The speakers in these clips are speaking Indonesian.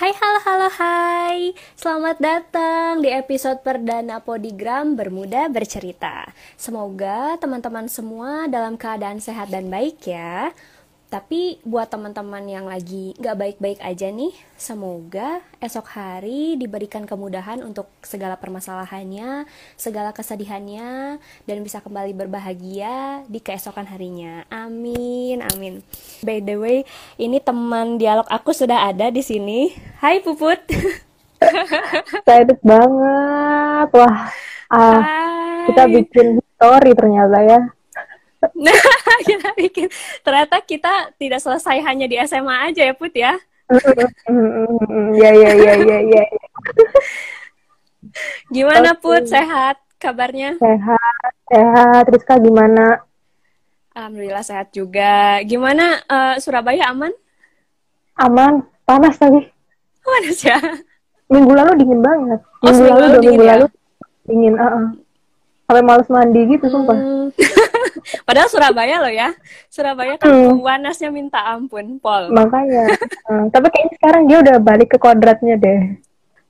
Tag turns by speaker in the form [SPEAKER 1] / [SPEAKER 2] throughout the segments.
[SPEAKER 1] Hai halo halo hai. Selamat datang di episode perdana Podigram Bermuda Bercerita. Semoga teman-teman semua dalam keadaan sehat dan baik ya tapi buat teman-teman yang lagi gak baik-baik aja nih, semoga esok hari diberikan kemudahan untuk segala permasalahannya, segala kesedihannya, dan bisa kembali berbahagia di keesokan harinya. Amin, amin. By the way, ini teman dialog aku sudah ada di sini. Hai Puput.
[SPEAKER 2] Excited banget. Wah, ah, kita bikin story ternyata ya.
[SPEAKER 1] Nah, kita bikin. Ternyata kita tidak selesai hanya di SMA aja ya, Put ya.
[SPEAKER 2] Ya, ya, ya, ya, ya.
[SPEAKER 1] Gimana, Put? Sehat kabarnya?
[SPEAKER 2] Sehat, sehat. Rizka gimana?
[SPEAKER 1] Alhamdulillah sehat juga. Gimana uh, Surabaya aman?
[SPEAKER 2] Aman, panas tadi.
[SPEAKER 1] Panas ya?
[SPEAKER 2] Minggu lalu dingin banget.
[SPEAKER 1] Oh,
[SPEAKER 2] minggu, lalu,
[SPEAKER 1] lalu
[SPEAKER 2] dua
[SPEAKER 1] dingin
[SPEAKER 2] minggu
[SPEAKER 1] ya?
[SPEAKER 2] lalu dingin. Uh -uh. Sampai males mandi gitu, sumpah.
[SPEAKER 1] Hmm. Padahal Surabaya loh ya. Surabaya kan
[SPEAKER 2] Hmm.
[SPEAKER 1] panasnya minta ampun, Pol.
[SPEAKER 2] Makanya. uh, tapi kayaknya sekarang dia udah balik ke kodratnya deh.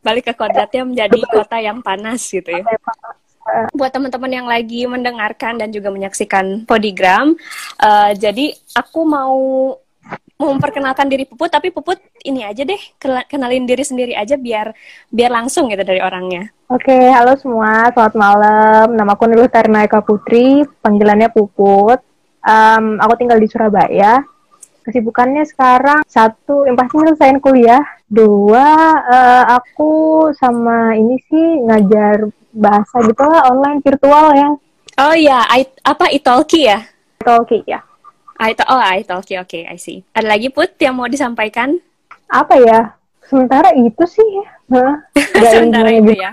[SPEAKER 1] Balik ke kodratnya menjadi kota yang panas gitu ya. Buat teman-teman yang lagi mendengarkan dan juga menyaksikan Podigram, eh, jadi aku mau memperkenalkan diri Puput, tapi Puput ini aja deh, kenalin diri sendiri aja biar biar langsung gitu dari orangnya.
[SPEAKER 2] Oke, halo semua, selamat malam. Nama aku Nurul Tarina Eka Putri, panggilannya Puput. Em, aku tinggal di Surabaya. Kesibukannya sekarang satu, yang pasti nyelesain kuliah. Dua, eh, aku sama ini sih ngajar bahasa gitu lah, online virtual ya.
[SPEAKER 1] Oh iya, I- apa Italki ya?
[SPEAKER 2] Oke ya.
[SPEAKER 1] I oh, Italki, oke, I see. Ada lagi Put yang mau disampaikan?
[SPEAKER 2] Apa ya? Sementara itu sih. Nggak ada
[SPEAKER 1] Sementara itu ya.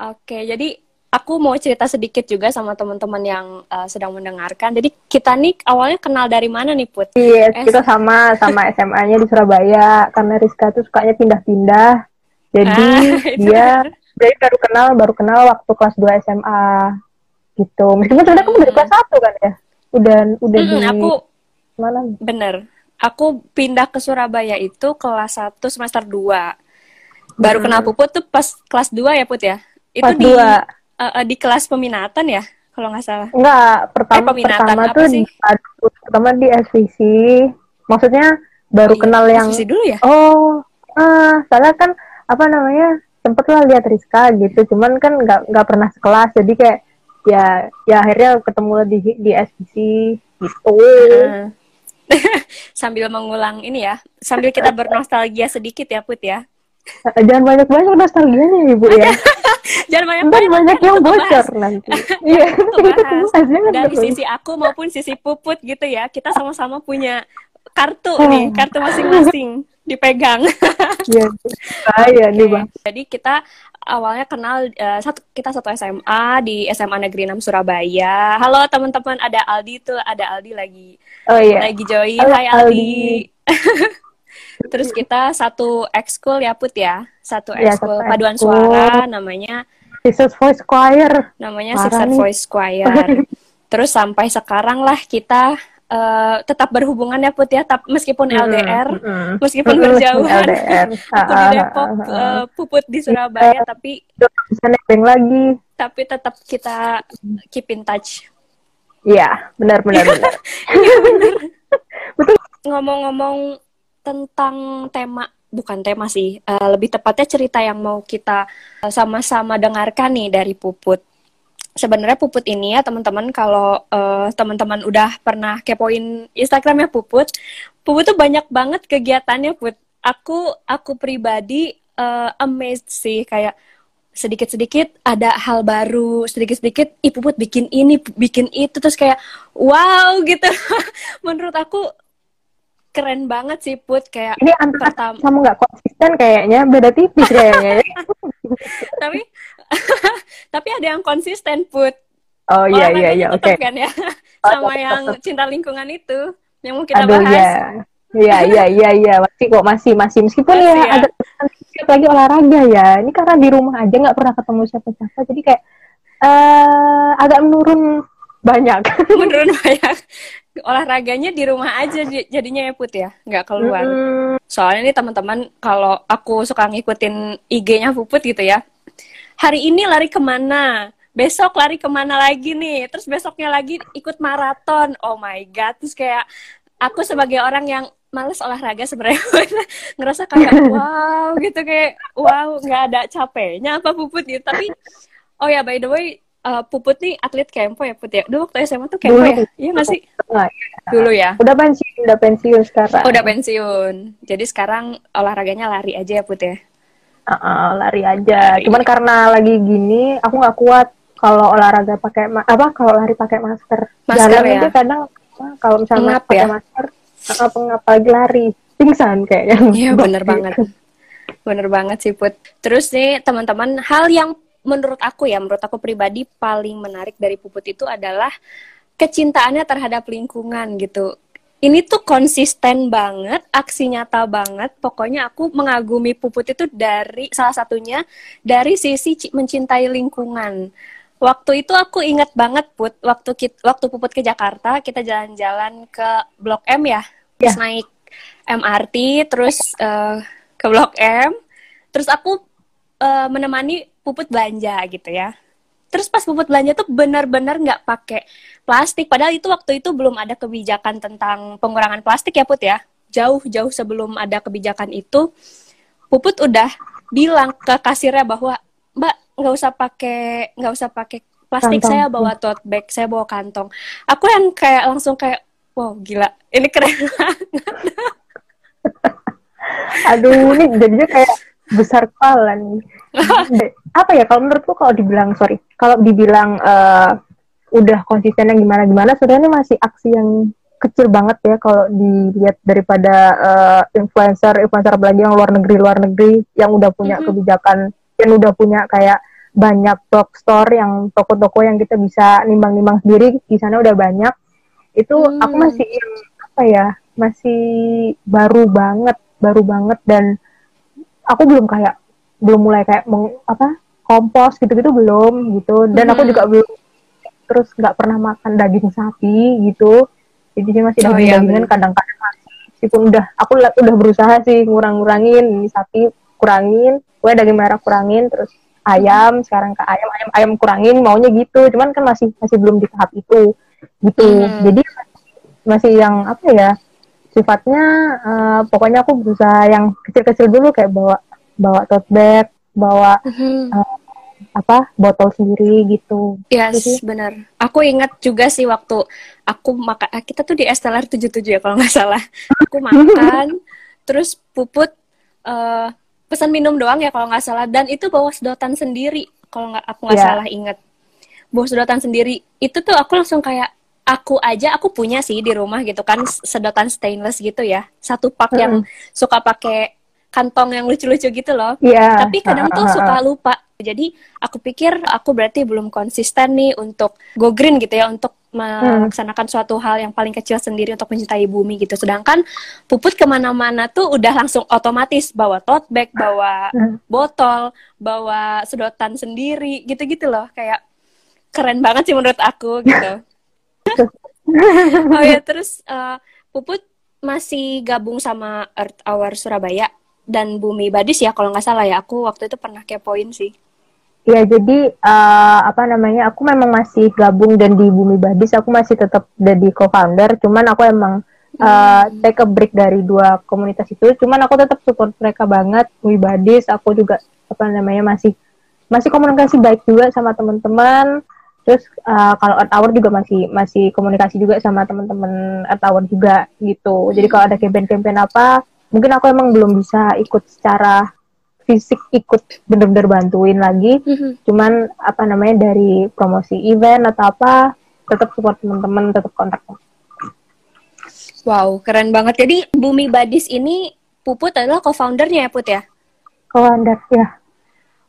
[SPEAKER 1] Oke, jadi aku mau cerita sedikit juga sama teman-teman yang uh, sedang mendengarkan. Jadi kita nih awalnya kenal dari mana nih Put?
[SPEAKER 2] Yes,
[SPEAKER 1] Eh,
[SPEAKER 2] kita sama sama SMA-nya di Surabaya karena Rizka tuh sukanya pindah-pindah. Jadi
[SPEAKER 1] Ah,
[SPEAKER 2] dia. Jadi baru kenal baru kenal waktu kelas 2 SMA gitu. Meskipun sebenarnya kamu dari kelas 1 kan ya? Udah udah
[SPEAKER 1] Mm-mm,
[SPEAKER 2] di
[SPEAKER 1] aku
[SPEAKER 2] mana?
[SPEAKER 1] bener. Aku pindah ke Surabaya itu kelas 1 semester 2. Baru
[SPEAKER 2] Hmm.
[SPEAKER 1] kenal Puput tuh pas kelas 2 ya Put ya? Itu
[SPEAKER 2] Kelas
[SPEAKER 1] di
[SPEAKER 2] 2.
[SPEAKER 1] uh, uh, di kelas peminatan ya, kalau nggak salah.
[SPEAKER 2] Enggak, pertama
[SPEAKER 1] Eh, peminatan
[SPEAKER 2] pertama tuh
[SPEAKER 1] sih?
[SPEAKER 2] di- pertama di SVC. Maksudnya baru
[SPEAKER 1] Oh iya,
[SPEAKER 2] kenal yang
[SPEAKER 1] SVC dulu ya?
[SPEAKER 2] oh, ah, soalnya kan apa namanya? sempet lah lihat Rizka gitu, cuman kan nggak nggak pernah sekelas, jadi kayak ya ya akhirnya ketemu di di SVC gitu.
[SPEAKER 1] Heeh. sambil mengulang ini ya, sambil kita bernostalgia sedikit ya Put ya.
[SPEAKER 2] Jangan banyak-banyak nostalgianya ibu ya.
[SPEAKER 1] Jangan banyak
[SPEAKER 2] Ntar banyak yang bocor nanti. Iya, kita
[SPEAKER 1] bahas
[SPEAKER 2] jangan
[SPEAKER 1] dari sisi aku maupun sisi puput gitu ya. Kita sama-sama punya kartu
[SPEAKER 2] Oh.
[SPEAKER 1] nih, kartu masing-masing dipegang.
[SPEAKER 2] Iya, saya nih
[SPEAKER 1] Oke.
[SPEAKER 2] bang.
[SPEAKER 1] Jadi kita awalnya kenal eh, satu kita satu SMA di SMA Negeri 6 Surabaya. Halo teman-teman, ada Aldi tuh, ada Aldi lagi
[SPEAKER 2] Oh iya.
[SPEAKER 1] lagi join.
[SPEAKER 2] Halo,
[SPEAKER 1] Hai Aldi.
[SPEAKER 2] Aldi.
[SPEAKER 1] Terus kita satu ekskul ya Put ya. Satu
[SPEAKER 2] Iya,
[SPEAKER 1] ekskul
[SPEAKER 2] satu
[SPEAKER 1] paduan suara namanya
[SPEAKER 2] Jesus Voice Choir.
[SPEAKER 1] namanya
[SPEAKER 2] nih.
[SPEAKER 1] Voice Choir. Terus sampai sekarang lah kita eh, tetap berhubungan ya Put ya, tap, meskipun LDR,
[SPEAKER 2] Mm-mm.
[SPEAKER 1] meskipun berjauhan.
[SPEAKER 2] LDR.
[SPEAKER 1] Aku di Depok, eh, Puput di Surabaya, tapi
[SPEAKER 2] bisa nebeng lagi.
[SPEAKER 1] tapi tetap kita keep in touch.
[SPEAKER 2] Iya, benar benar benar.
[SPEAKER 1] Ngomong-ngomong tentang tema, bukan tema sih, eh, lebih tepatnya cerita yang mau kita eh, sama-sama dengarkan nih dari Puput. Sebenarnya Puput ini ya teman-teman kalau eh, teman-teman udah pernah kepoin Instagramnya Puput, Puput tuh banyak banget kegiatannya Put. Aku aku pribadi eh, amazed sih kayak sedikit-sedikit ada hal baru, sedikit-sedikit ih Puput bikin ini, bikin itu terus kayak wow gitu. Menurut aku keren banget sih Put kayak
[SPEAKER 2] Ini antara
[SPEAKER 1] pertama
[SPEAKER 2] sama nggak konsisten kayaknya, beda tipis kayaknya. ya.
[SPEAKER 1] tapi tapi ada yang konsisten Put.
[SPEAKER 2] Oh iya iya iya, oke.
[SPEAKER 1] kan ya
[SPEAKER 2] Oh,
[SPEAKER 1] sama yang cinta lingkungan itu yang mau kita
[SPEAKER 2] Aduh
[SPEAKER 1] bahas.
[SPEAKER 2] iya. Iya iya iya iya, masih kok masih masih meskipun
[SPEAKER 1] Masih
[SPEAKER 2] ya,
[SPEAKER 1] ya.
[SPEAKER 2] agak lagi olahraga ya. Ini karena di rumah aja nggak pernah ketemu siapa-siapa, jadi kayak eh agak menurun banyak.
[SPEAKER 1] Menurun banyak. olahraganya di rumah aja jadinya ya Put ya, nggak keluar.
[SPEAKER 2] Mm-mm.
[SPEAKER 1] Soalnya nih teman-teman kalau aku suka ngikutin IG-nya Puput gitu ya. Hari ini lari ke mana? Besok lari ke mana lagi nih? Terus besoknya lagi ikut maraton. Oh my god. Terus kayak aku sebagai orang yang males olahraga sebenarnya ngerasa kayak wow gitu kayak wow nggak ada capeknya apa Puput gitu. Tapi oh ya by the way uh, Puput nih atlet kempo ya Put ya? Dulu waktu SMA tuh kempo ya? Iya nggak sih? Dulu ya?
[SPEAKER 2] Udah pensiun, udah pensiun sekarang.
[SPEAKER 1] udah pensiun. Jadi sekarang olahraganya lari aja ya Put ya?
[SPEAKER 2] Uh, uh, lari aja. Lari. Cuman karena lagi gini, aku nggak kuat kalau olahraga pakai apa kalau lari pakai masker.
[SPEAKER 1] Masker
[SPEAKER 2] Jalan
[SPEAKER 1] ya?
[SPEAKER 2] aja kadang kalau misalnya pakai
[SPEAKER 1] ya?
[SPEAKER 2] masker, uh, pengap lagi lari, pingsan kayaknya.
[SPEAKER 1] Iya bener banget. Bener banget sih Put. Terus nih teman-teman, hal yang menurut aku ya, menurut aku pribadi paling menarik dari Puput itu adalah kecintaannya terhadap lingkungan gitu. Ini tuh konsisten banget, aksi nyata banget. Pokoknya aku mengagumi Puput itu dari salah satunya dari sisi ci- mencintai lingkungan. Waktu itu aku inget banget Put, waktu kit- waktu Puput ke Jakarta, kita jalan-jalan ke Blok M ya, terus naik MRT, terus eh, ke Blok M, terus aku eh, menemani Puput belanja gitu ya. Terus pas Puput belanja tuh benar-benar nggak pakai plastik. Padahal itu waktu itu belum ada kebijakan tentang pengurangan plastik ya Put ya. Jauh-jauh sebelum ada kebijakan itu, Puput udah bilang ke kasirnya bahwa nggak usah pakai nggak usah pakai plastik
[SPEAKER 2] Kantong.
[SPEAKER 1] saya bawa tote bag saya bawa kantong. Aku yang kayak langsung kayak wow gila ini keren
[SPEAKER 2] Aduh, ini jadinya kayak besar kepala nih. Apa ya kalau menurutku kalau dibilang sorry, kalau dibilang eh, udah konsistennya gimana gimana, sebenarnya masih aksi yang kecil banget ya kalau dilihat daripada eh, influencer influencer apalagi yang luar negeri luar negeri yang udah punya
[SPEAKER 1] Mhm.
[SPEAKER 2] kebijakan, yang udah punya kayak banyak blog store yang toko-toko yang kita bisa nimbang-nimbang sendiri di sana udah banyak. Itu aku
[SPEAKER 1] Hmm.
[SPEAKER 2] masih yang apa ya, masih baru banget, baru banget dan aku belum kayak belum mulai kayak meng, apa kompos gitu-gitu belum gitu dan aku
[SPEAKER 1] Mhm.
[SPEAKER 2] juga belum terus nggak pernah makan daging sapi gitu jadi masih
[SPEAKER 1] Oh, iya,
[SPEAKER 2] daging-dagingan
[SPEAKER 1] bener.
[SPEAKER 2] kadang-kadang masih meskipun udah aku udah berusaha sih ngurang-ngurangin sapi kurangin gue daging merah kurangin terus ayam sekarang ke ayam ayam ayam kurangin maunya gitu cuman kan masih masih belum di tahap itu gitu
[SPEAKER 1] Mhm.
[SPEAKER 2] jadi masih yang apa ya sifatnya eh, pokoknya aku berusaha yang kecil-kecil dulu kayak bawa bawa tote bag bawa
[SPEAKER 1] Mhm.
[SPEAKER 2] apa botol sendiri gitu
[SPEAKER 1] Yes, benar. Aku ingat juga sih waktu aku makan, kita tuh di Estelar 77 ya kalau nggak salah. Aku makan, terus puput eh, pesan minum doang ya kalau nggak salah. Dan itu bawa sedotan sendiri kalau nggak aku nggak
[SPEAKER 2] Iya.
[SPEAKER 1] salah ingat. Bawa sedotan sendiri. Itu tuh aku langsung kayak aku aja aku punya sih di rumah gitu kan sedotan stainless gitu ya. Satu pak yang suka pakai kantong yang lucu-lucu gitu loh
[SPEAKER 2] Iya
[SPEAKER 1] tapi kadang tuh suka lupa jadi aku pikir aku berarti belum konsisten nih untuk go green gitu ya untuk melaksanakan suatu hal yang paling kecil sendiri untuk mencintai bumi gitu. Sedangkan puput ke mana-mana tuh udah langsung otomatis bawa tote bag bawa
[SPEAKER 2] Hmm.
[SPEAKER 1] botol bawa sedotan sendiri gitu-gitu loh. Kayak keren banget sih menurut aku gitu. Oh ya terus eh, puput masih gabung sama Earth Hour Surabaya dan Bumi Badis ya kalau nggak salah ya. Aku waktu itu pernah kepoin sih
[SPEAKER 2] Ya jadi eh, apa namanya aku memang masih gabung dan di Bumi Badis aku masih tetap jadi co-founder cuman aku emang eh, take a break dari dua komunitas itu cuman aku tetap support mereka banget Bumi Badis aku juga apa namanya masih masih komunikasi baik juga sama teman-teman terus eh, kalau Earth Hour juga masih masih komunikasi juga sama teman-teman Earth Hour juga gitu. Jadi kalau ada campaign-campaign apa mungkin aku emang belum bisa ikut secara fisik ikut bener-bener bantuin lagi cuman apa namanya dari promosi event atau apa tetap support teman-teman tetap kontak
[SPEAKER 1] wow keren banget jadi Bumi Badis ini Puput adalah co-foundernya ya Put ya
[SPEAKER 2] kawan ya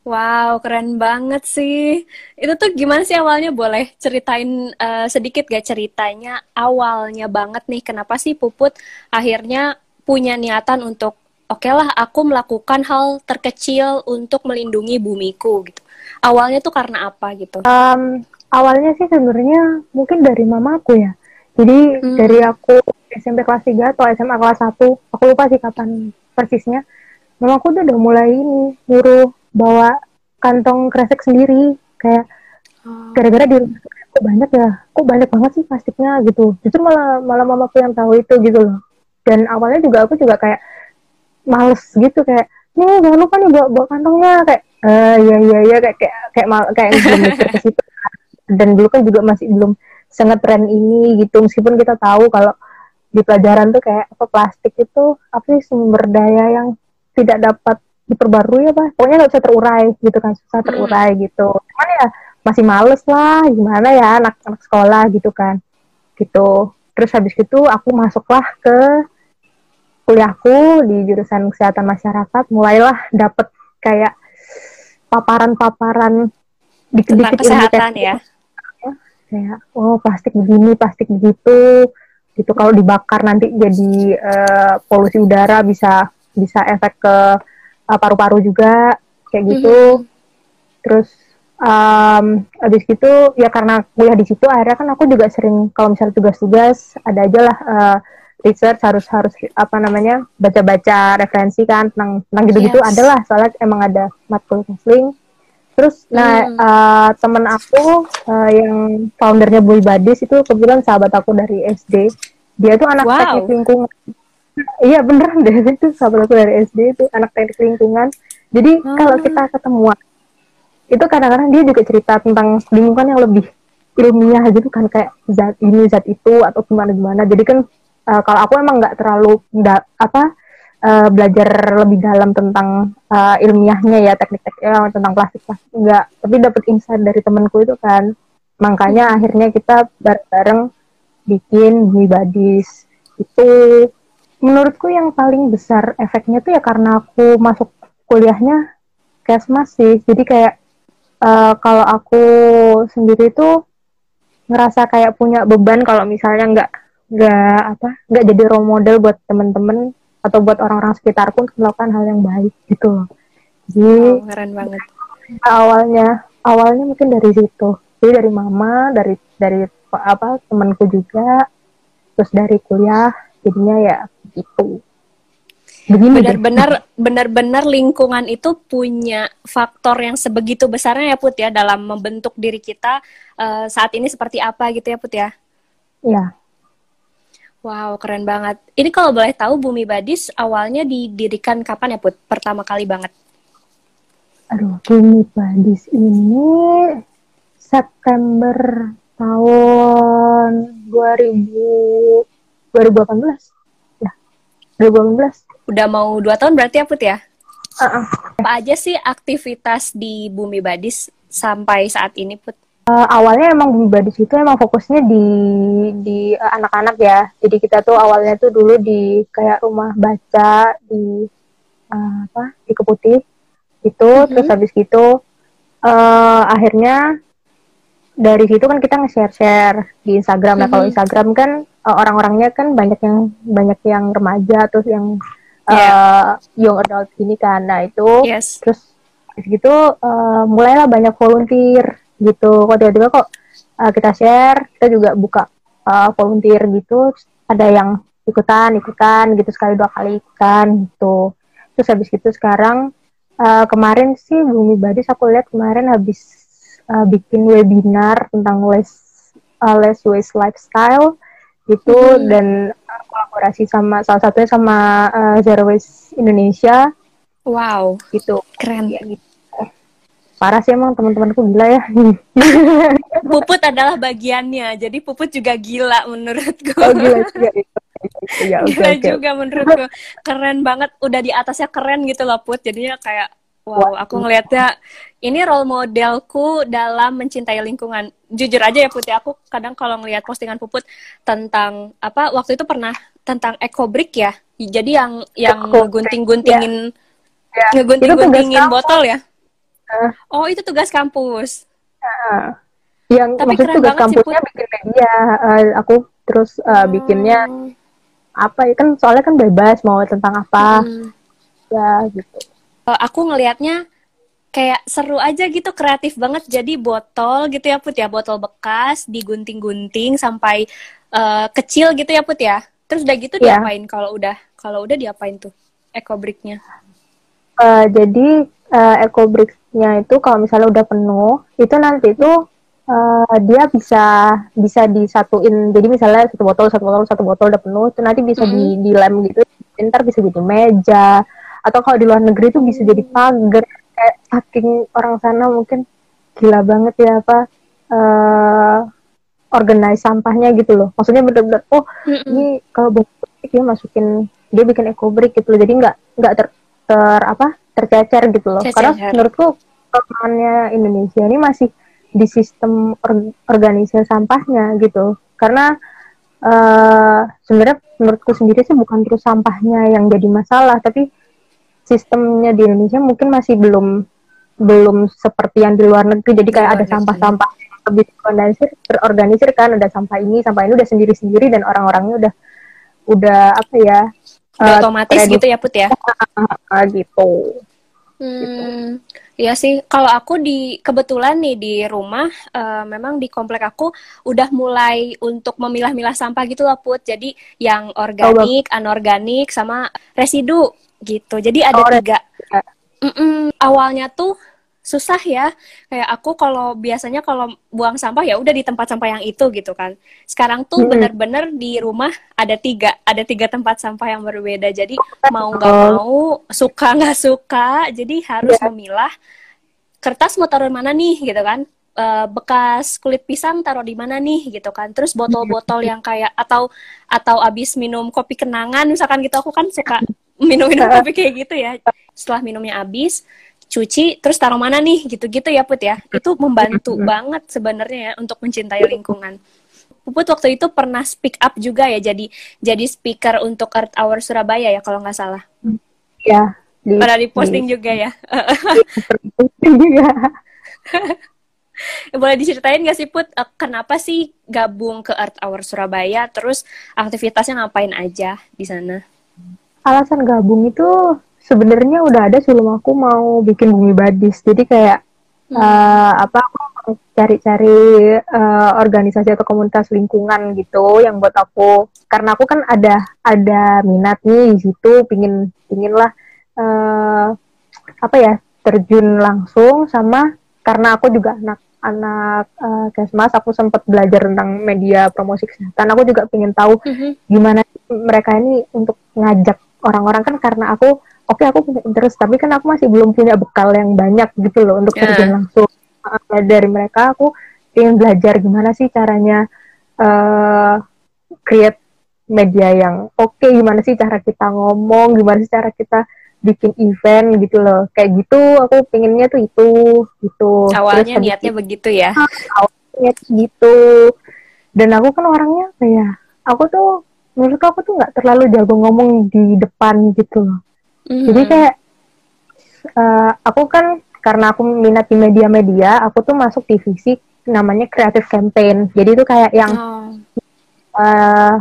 [SPEAKER 1] Wow, keren banget sih. Itu tuh gimana sih awalnya? Boleh ceritain eh, sedikit gak ceritanya awalnya banget nih. Kenapa sih Puput akhirnya punya niatan untuk oke lah aku melakukan hal terkecil untuk melindungi bumiku gitu. Awalnya tuh karena apa gitu?
[SPEAKER 2] Um, awalnya sih sebenarnya mungkin dari mamaku ya Jadi hmm. dari aku SMP kelas 3 atau SMA kelas 1, aku lupa sih kapan persisnya. Mamaku tuh udah mulai ini nyuruh bawa kantong kresek sendiri kayak oh. gara-gara di rumah kok banyak ya kok banyak banget sih plastiknya gitu justru malah malah mamaku yang tahu itu gitu loh dan awalnya juga aku juga kayak males gitu kayak nih jangan lupa nih bawa, bawa kantongnya kayak eh iya iya iya kayak kayak kayak, mal, kayak belum mikir ke situ dan dulu kan juga masih belum sangat tren ini gitu meskipun kita tahu kalau di pelajaran tuh kayak apa plastik itu apa sih sumber daya yang tidak dapat diperbarui apa pokoknya nggak bisa terurai gitu kan susah hmm. terurai gitu. Cuman ya masih males lah gimana ya anak-anak sekolah gitu kan gitu. Terus habis itu aku masuklah ke kuliahku di jurusan kesehatan masyarakat mulailah dapet kayak paparan-paparan
[SPEAKER 1] dikit-dikit kesehatan ya?
[SPEAKER 2] Kayak oh plastik begini plastik begitu. Gitu kalau dibakar nanti jadi uh, polusi udara bisa bisa efek ke uh, paru-paru juga kayak gitu. Mm -hmm. terus um, abis itu ya karena kuliah di situ akhirnya kan aku juga sering kalau misalnya tugas-tugas ada aja lah uh, research harus harus apa namanya baca-baca referensi kan tentang tentang gitu-gitu yes. adalah soalnya emang ada matkul counseling terus nah, hmm. nah uh, temen aku uh, yang foundernya Boy Badis itu kebetulan sahabat aku dari SD dia tuh anak wow. teknik lingkungan iya beneran deh itu sahabat aku dari SD itu anak teknik lingkungan jadi hmm. kalau kita ketemuan itu kadang-kadang dia juga cerita tentang lingkungan yang lebih ilmiah gitu kan kayak zat ini zat itu atau gimana gimana jadi kan uh, kalau aku emang nggak terlalu da, apa uh, belajar lebih dalam tentang uh, ilmiahnya ya teknik-teknik ya, tentang plastik plastik enggak tapi dapat insight dari temanku itu kan. Makanya hmm. akhirnya kita bareng-bareng bikin badis. Itu menurutku yang paling besar efeknya tuh ya karena aku masuk kuliahnya kesmas sih jadi kayak uh, kalau aku sendiri tuh ngerasa kayak punya beban kalau misalnya nggak nggak apa nggak jadi role model buat temen-temen atau buat orang-orang sekitarku untuk melakukan hal yang baik gitu loh. Jadi
[SPEAKER 1] oh, keren banget.
[SPEAKER 2] Awalnya awalnya mungkin dari situ. Jadi dari mama, dari dari apa temanku juga, terus dari kuliah, jadinya ya gitu
[SPEAKER 1] benar-benar benar-benar lingkungan itu punya faktor yang sebegitu besarnya ya Put ya dalam membentuk diri kita uh, saat ini seperti apa gitu ya Put ya.
[SPEAKER 2] Iya.
[SPEAKER 1] Wow, keren banget. Ini kalau boleh tahu Bumi Badis awalnya didirikan kapan ya Put? Pertama kali banget.
[SPEAKER 2] Aduh, Bumi Badis ini September tahun 2000 2018. Ya. 2018
[SPEAKER 1] udah mau dua tahun berarti ya Put ya?
[SPEAKER 2] Uh-uh.
[SPEAKER 1] Apa aja sih aktivitas di Bumi Badis sampai saat ini Put?
[SPEAKER 2] Uh, awalnya emang Bumi Badis itu emang fokusnya di di uh, anak-anak ya. Jadi kita tuh awalnya tuh dulu di kayak rumah baca di uh, apa di Keputih itu mm-hmm. terus habis gitu uh, akhirnya dari situ kan kita nge-share-share di Instagram. Mm-hmm. Nah kalau Instagram kan uh, orang-orangnya kan banyak yang banyak yang remaja terus yang yeah. uh, young adult ini kan nah itu
[SPEAKER 1] yes.
[SPEAKER 2] terus gitu uh, mulailah banyak volunteer gitu kok tiba-tiba kok uh, kita share kita juga buka uh, volunteer gitu ada yang ikutan ikutan gitu sekali dua kali ikutan gitu terus habis gitu sekarang uh, kemarin sih Bumi Badis aku lihat kemarin habis uh, bikin webinar tentang less uh, less waste lifestyle gitu hmm. dan kolaborasi sama salah satunya sama uh, Zero Waste Indonesia.
[SPEAKER 1] Wow,
[SPEAKER 2] gitu.
[SPEAKER 1] Keren ya
[SPEAKER 2] gitu. Parah sih emang teman-temanku gila ya.
[SPEAKER 1] Puput adalah bagiannya, jadi Puput juga gila menurutku.
[SPEAKER 2] Oh gila juga.
[SPEAKER 1] Ya, okay, gila okay. juga menurutku. Keren banget, udah di atasnya keren gitu loh Put. Jadinya kayak Wow, aku ngelihatnya ini role modelku dalam mencintai lingkungan. Jujur aja ya Putih, aku kadang kalau ngelihat postingan Puput tentang apa waktu itu pernah tentang ecobrick ya. Jadi yang yang ngegunting-guntingin ya. ya. ngegunting-guntingin botol ya. Uh. Oh, itu tugas kampus.
[SPEAKER 2] Uh. Yang Tapi keren tugas banget kampusnya sih, bikin media, uh, aku terus uh, bikinnya apa ya kan soalnya kan bebas mau tentang apa. Hmm. Ya gitu
[SPEAKER 1] uh, aku ngelihatnya kayak seru aja gitu kreatif banget jadi botol gitu ya put ya botol bekas digunting-gunting sampai uh, kecil gitu ya put ya terus udah gitu yeah. diapain kalau udah kalau udah diapain tuh ecobricknya
[SPEAKER 2] uh, jadi uh, ecobricknya itu kalau misalnya udah penuh itu nanti tuh uh, dia bisa bisa disatuin. Jadi misalnya satu botol satu botol satu botol udah penuh itu nanti bisa mm -hmm. di dilem gitu. Ntar bisa jadi meja atau kalau di luar negeri itu bisa jadi pagar kayak saking orang sana mungkin. Gila banget ya apa uh, organize sampahnya gitu loh. Maksudnya bener-bener oh mm ini kalau dia masukin dia bikin eco brick gitu loh. Jadi nggak nggak ter, ter apa tercecer gitu loh. Cecer. karena menurutku kelemahannya Indonesia ini masih di sistem or organisasi sampahnya gitu. Karena uh, sebenarnya menurutku sendiri sih bukan terus sampahnya yang jadi masalah tapi sistemnya di Indonesia mungkin masih belum belum seperti yang di luar negeri. Jadi kayak ada sampah-sampah lebih terorganisir terorganisir kan. Ada sampah ini sampah ini udah sendiri-sendiri dan orang-orangnya udah udah apa ya
[SPEAKER 1] udah uh, otomatis gitu ya put ya
[SPEAKER 2] gitu
[SPEAKER 1] Hmm, ya sih. Kalau aku di kebetulan nih di rumah, uh, memang di komplek aku udah mulai untuk memilah-milah sampah gitu lah put. Jadi yang organik, oh, anorganik, sama residu gitu. Jadi ada oh, tiga. Mm -mm, awalnya tuh susah ya. Kayak aku kalau biasanya kalau buang sampah ya udah di tempat sampah yang itu gitu kan. Sekarang tuh bener-bener di rumah ada tiga ada tiga tempat sampah yang berbeda. Jadi mau nggak mau suka nggak suka jadi harus yeah. memilah kertas mau taruh mana nih gitu kan. E, bekas kulit pisang taruh di mana nih gitu kan. Terus botol-botol yang kayak atau atau abis minum kopi kenangan misalkan gitu. Aku kan suka minum-minum kopi kayak gitu ya. Setelah minumnya abis cuci terus taruh mana nih? Gitu-gitu ya Put ya. Itu membantu banget sebenarnya ya untuk mencintai lingkungan. Puput waktu itu pernah speak up juga ya jadi jadi speaker untuk Earth Hour Surabaya ya kalau nggak salah.
[SPEAKER 2] Ya
[SPEAKER 1] di, pernah diposting di, juga ya. Boleh diceritain nggak sih Put eh, kenapa sih gabung ke Earth Hour Surabaya terus aktivitasnya ngapain aja di sana?
[SPEAKER 2] Alasan gabung itu sebenarnya udah ada sebelum aku mau bikin bumi badis jadi kayak hmm. uh, apa aku cari-cari uh, organisasi atau komunitas lingkungan gitu yang buat aku karena aku kan ada ada minat nih di situ pingin pingin lah uh, apa ya terjun langsung sama karena aku juga anak anak uh, kesmas aku sempat belajar tentang media promosi kesehatan aku juga pingin tahu mm -hmm. gimana mereka ini untuk ngajak orang-orang kan karena aku oke okay, aku punya interest tapi kan aku masih belum punya bekal yang banyak gitu loh untuk yeah. terjun langsung. Uh, dari mereka aku ingin belajar gimana sih caranya uh, create media yang oke okay, gimana sih cara kita ngomong gimana sih cara kita bikin event gitu loh. Kayak gitu aku pinginnya tuh itu gitu.
[SPEAKER 1] Awalnya Terus, niatnya begitu ya?
[SPEAKER 2] Awalnya gitu. Dan aku kan orangnya kayak aku tuh menurut aku tuh nggak terlalu jago ngomong di depan gitu loh Mm. Jadi kayak uh, aku kan karena aku minat di media-media, aku tuh masuk divisi namanya creative campaign. Jadi itu kayak yang oh. uh,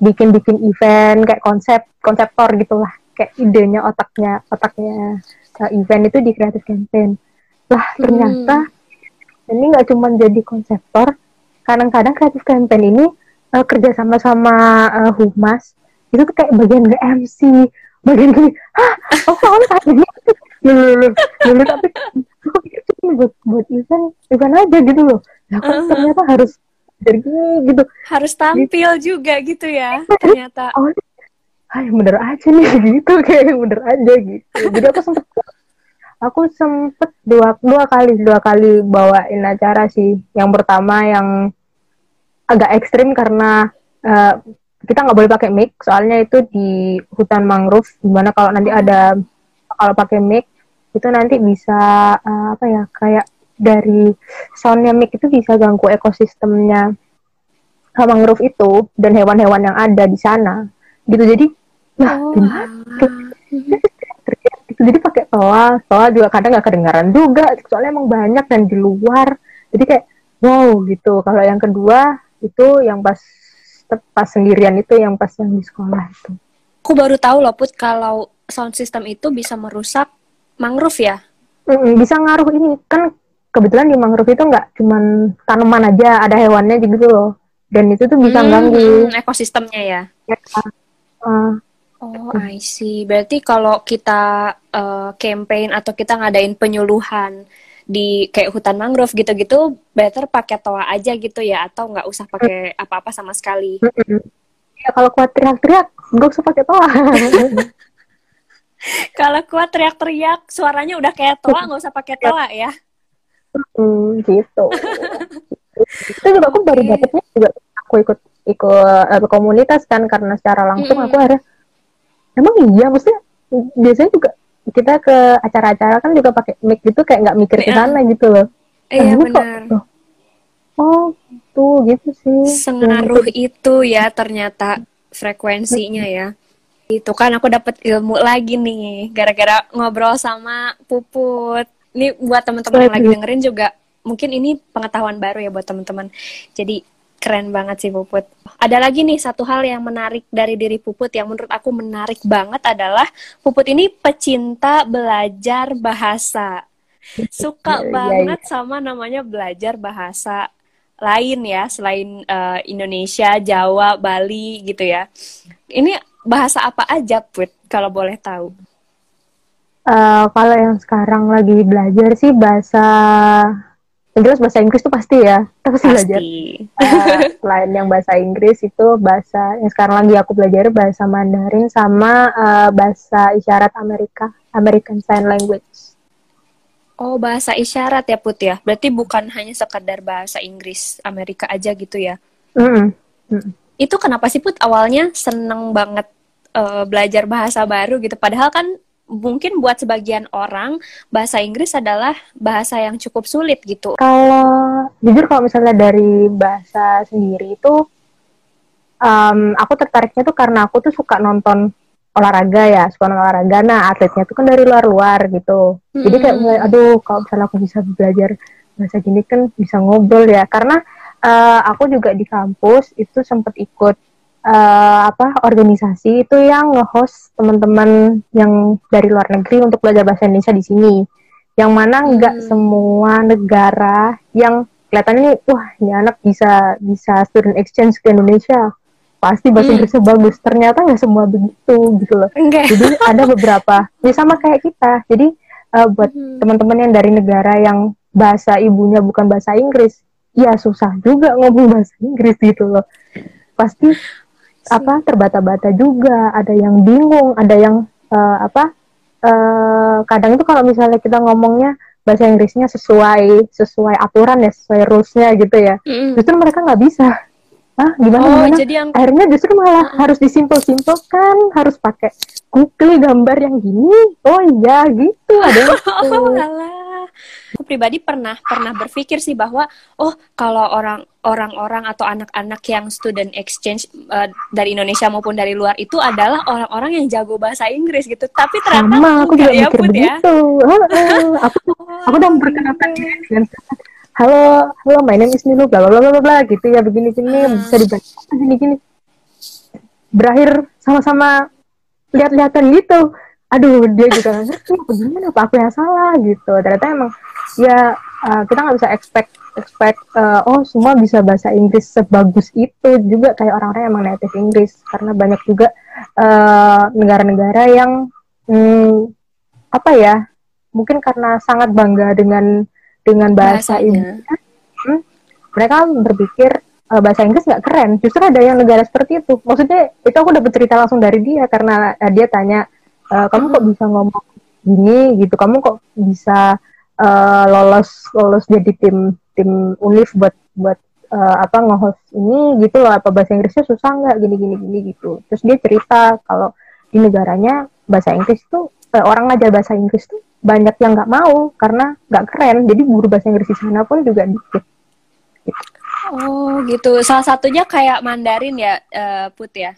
[SPEAKER 2] bikin-bikin event kayak konsep konseptor gitulah, kayak idenya otaknya otaknya uh, event itu di creative campaign. Lah ternyata mm. ini nggak cuma jadi konseptor, kadang-kadang creative campaign ini uh, kerja sama sama uh, humas itu tuh kayak bagian nge MC bagian gini hah? Oh kamu tadi lulu lulu lulu tapi aku pikir cuma buat buat event event aja gitu loh. Ya kan ternyata harus jadi gitu.
[SPEAKER 1] Harus tampil gitu. juga gitu ya ternyata. oh
[SPEAKER 2] Hai bener aja nih gitu kayak bener aja gitu. Jadi aku sempet aku sempet dua dua kali dua kali bawain acara sih. Yang pertama yang agak ekstrim karena uh, kita nggak boleh pakai mic soalnya itu di hutan mangrove di mana kalau nanti ada kalau pakai mic itu nanti bisa uh, apa ya kayak dari soundnya mic itu bisa ganggu ekosistemnya mangrove itu dan hewan-hewan yang ada di sana. Gitu jadi lah oh. gitu jadi pakai toa toa juga kadang nggak kedengaran juga soalnya emang banyak dan di luar. Jadi kayak wow gitu. Kalau yang kedua itu yang pas pas sendirian itu yang pas yang di sekolah itu.
[SPEAKER 1] Aku baru tahu loh Put kalau sound system itu bisa merusak mangrove ya.
[SPEAKER 2] mm, bisa ngaruh ini kan kebetulan di mangrove itu nggak cuman tanaman aja ada hewannya gitu loh dan itu tuh bisa
[SPEAKER 1] Hmm,
[SPEAKER 2] ganggu
[SPEAKER 1] ekosistemnya ya.
[SPEAKER 2] Uh,
[SPEAKER 1] Oh, I see. Berarti kalau kita eh, campaign atau kita ngadain penyuluhan di kayak hutan mangrove gitu-gitu, better pakai toa aja gitu ya, atau nggak usah pakai apa-apa sama sekali.
[SPEAKER 2] ya kalau kuat teriak-teriak nggak usah pakai toa
[SPEAKER 1] Kalau kuat teriak-teriak, suaranya udah kayak toa, nggak usah pakai toa ya.
[SPEAKER 2] Hmm, gitu. itu juga aku baru
[SPEAKER 1] Oke.
[SPEAKER 2] dapetnya juga aku ikut ikut eh, komunitas kan karena secara langsung
[SPEAKER 1] Mm-mm.
[SPEAKER 2] aku akhirnya emang iya maksudnya biasanya juga kita ke acara-acara kan juga pakai mic gitu kayak nggak mikir ke
[SPEAKER 1] Iya.
[SPEAKER 2] sana gitu loh.
[SPEAKER 1] Iya
[SPEAKER 2] Nah, ini kok,
[SPEAKER 1] benar.
[SPEAKER 2] loh, oh tuh gitu sih.
[SPEAKER 1] Sengaruh itu ya ternyata frekuensinya ya. Itu kan aku dapat ilmu lagi nih gara-gara ngobrol sama Puput. Ini buat teman-teman yang lagi dengerin juga mungkin ini pengetahuan baru ya buat teman-teman. Jadi keren banget sih Puput. Ada lagi nih satu hal yang menarik dari diri Puput yang menurut aku menarik banget adalah Puput ini pecinta belajar bahasa. Suka
[SPEAKER 2] Iya, iya,
[SPEAKER 1] banget sama namanya belajar bahasa lain ya selain eh, Indonesia, Jawa, Bali gitu ya. Ini bahasa apa aja Put kalau boleh tahu?
[SPEAKER 2] Eh, kalau yang sekarang lagi belajar sih bahasa yang jelas bahasa Inggris tuh pasti ya. Kita pasti belajar. Eh, selain yang bahasa Inggris itu bahasa yang sekarang lagi aku pelajari bahasa Mandarin sama eh, bahasa isyarat Amerika American Sign Language.
[SPEAKER 1] Oh, bahasa isyarat ya Put ya. Berarti bukan hanya sekedar bahasa Inggris Amerika aja gitu ya.
[SPEAKER 2] Mm-mm. Mm.
[SPEAKER 1] Itu kenapa sih Put awalnya seneng banget eh, belajar bahasa baru gitu. Padahal kan mungkin buat sebagian orang bahasa Inggris adalah bahasa yang cukup sulit gitu.
[SPEAKER 2] Kalau jujur kalau misalnya dari bahasa sendiri itu em, aku tertariknya tuh karena aku tuh suka nonton olahraga ya, suka nonton olahraga. Nah, atletnya tuh kan dari luar-luar gitu. Jadi kayak mulai, aduh kalau misalnya aku bisa belajar bahasa gini kan bisa ngobrol ya. Karena eh, aku juga di kampus itu sempat ikut eh, apa organisasi itu yang nge-host teman-teman yang dari luar negeri untuk belajar bahasa Indonesia di sini. Yang mana nggak
[SPEAKER 1] Hmm.
[SPEAKER 2] semua negara yang kelihatannya nih, wah ini anak bisa bisa student exchange ke Indonesia. Pasti bahasa
[SPEAKER 1] Hmm.
[SPEAKER 2] Inggrisnya bagus. Ternyata nggak semua begitu gitu loh.
[SPEAKER 1] Enggak.
[SPEAKER 2] Jadi ada beberapa, ya sama kayak kita. Jadi eh, buat
[SPEAKER 1] Hmm.
[SPEAKER 2] teman-teman yang dari negara yang bahasa ibunya bukan bahasa Inggris, ya susah juga ngomong bahasa Inggris gitu loh. Pasti apa terbata-bata juga, ada yang bingung, ada yang eh, apa? eh, kadang itu kalau misalnya kita ngomongnya bahasa Inggrisnya sesuai sesuai aturan ya, sesuai rules-nya gitu ya.
[SPEAKER 1] Mm-mm.
[SPEAKER 2] Justru mereka nggak bisa. Ah, gimana
[SPEAKER 1] Oh,
[SPEAKER 2] gimana?
[SPEAKER 1] jadi yang
[SPEAKER 2] akhirnya justru malah harus disimpel-simpelkan harus pakai Google gambar yang gini oh iya gitu ada yang gitu.
[SPEAKER 1] Oh, alah. Aku pribadi pernah pernah berpikir sih bahwa oh kalau orang orang-orang atau anak-anak yang student exchange eh, dari Indonesia maupun dari luar itu adalah orang-orang yang jago bahasa Inggris gitu. Tapi ternyata
[SPEAKER 2] sama aku juga
[SPEAKER 1] ya,
[SPEAKER 2] mikir
[SPEAKER 1] ya.
[SPEAKER 2] begitu. Heeh, aku aku udah memperkenalkan diri dengan halo halo my name is Nilu bla bla bla bla bla gitu ya begini gini
[SPEAKER 1] Ah.
[SPEAKER 2] bisa dibaca gini gini. Berakhir sama-sama lihat-lihatan gitu. Aduh dia juga ngerti apa gimana? Apa aku yang salah? gitu. Ternyata emang ya uh, kita nggak bisa expect expect uh, oh semua bisa bahasa Inggris sebagus itu juga. Kayak orang-orang yang emang native Inggris. Karena banyak juga uh, negara-negara yang hmm, apa ya mungkin karena sangat bangga dengan dengan bahasa ibunya hmm, mereka berpikir uh, bahasa Inggris nggak keren. Justru ada yang negara seperti itu. Maksudnya itu aku dapat cerita langsung dari dia. Karena uh, dia tanya "Eh, kamu kok bisa ngomong gini gitu? Kamu kok bisa uh, lolos lolos jadi tim tim univ buat buat uh, apa nge-host ini gitu loh apa bahasa Inggrisnya susah nggak gini gini gini gitu terus dia cerita kalau di negaranya bahasa Inggris tuh eh, orang ngajar bahasa Inggris tuh banyak yang nggak mau karena nggak keren jadi guru bahasa Inggris di sana pun juga dikit
[SPEAKER 1] Oh, gitu. Salah satunya kayak Mandarin ya, eh, Put ya.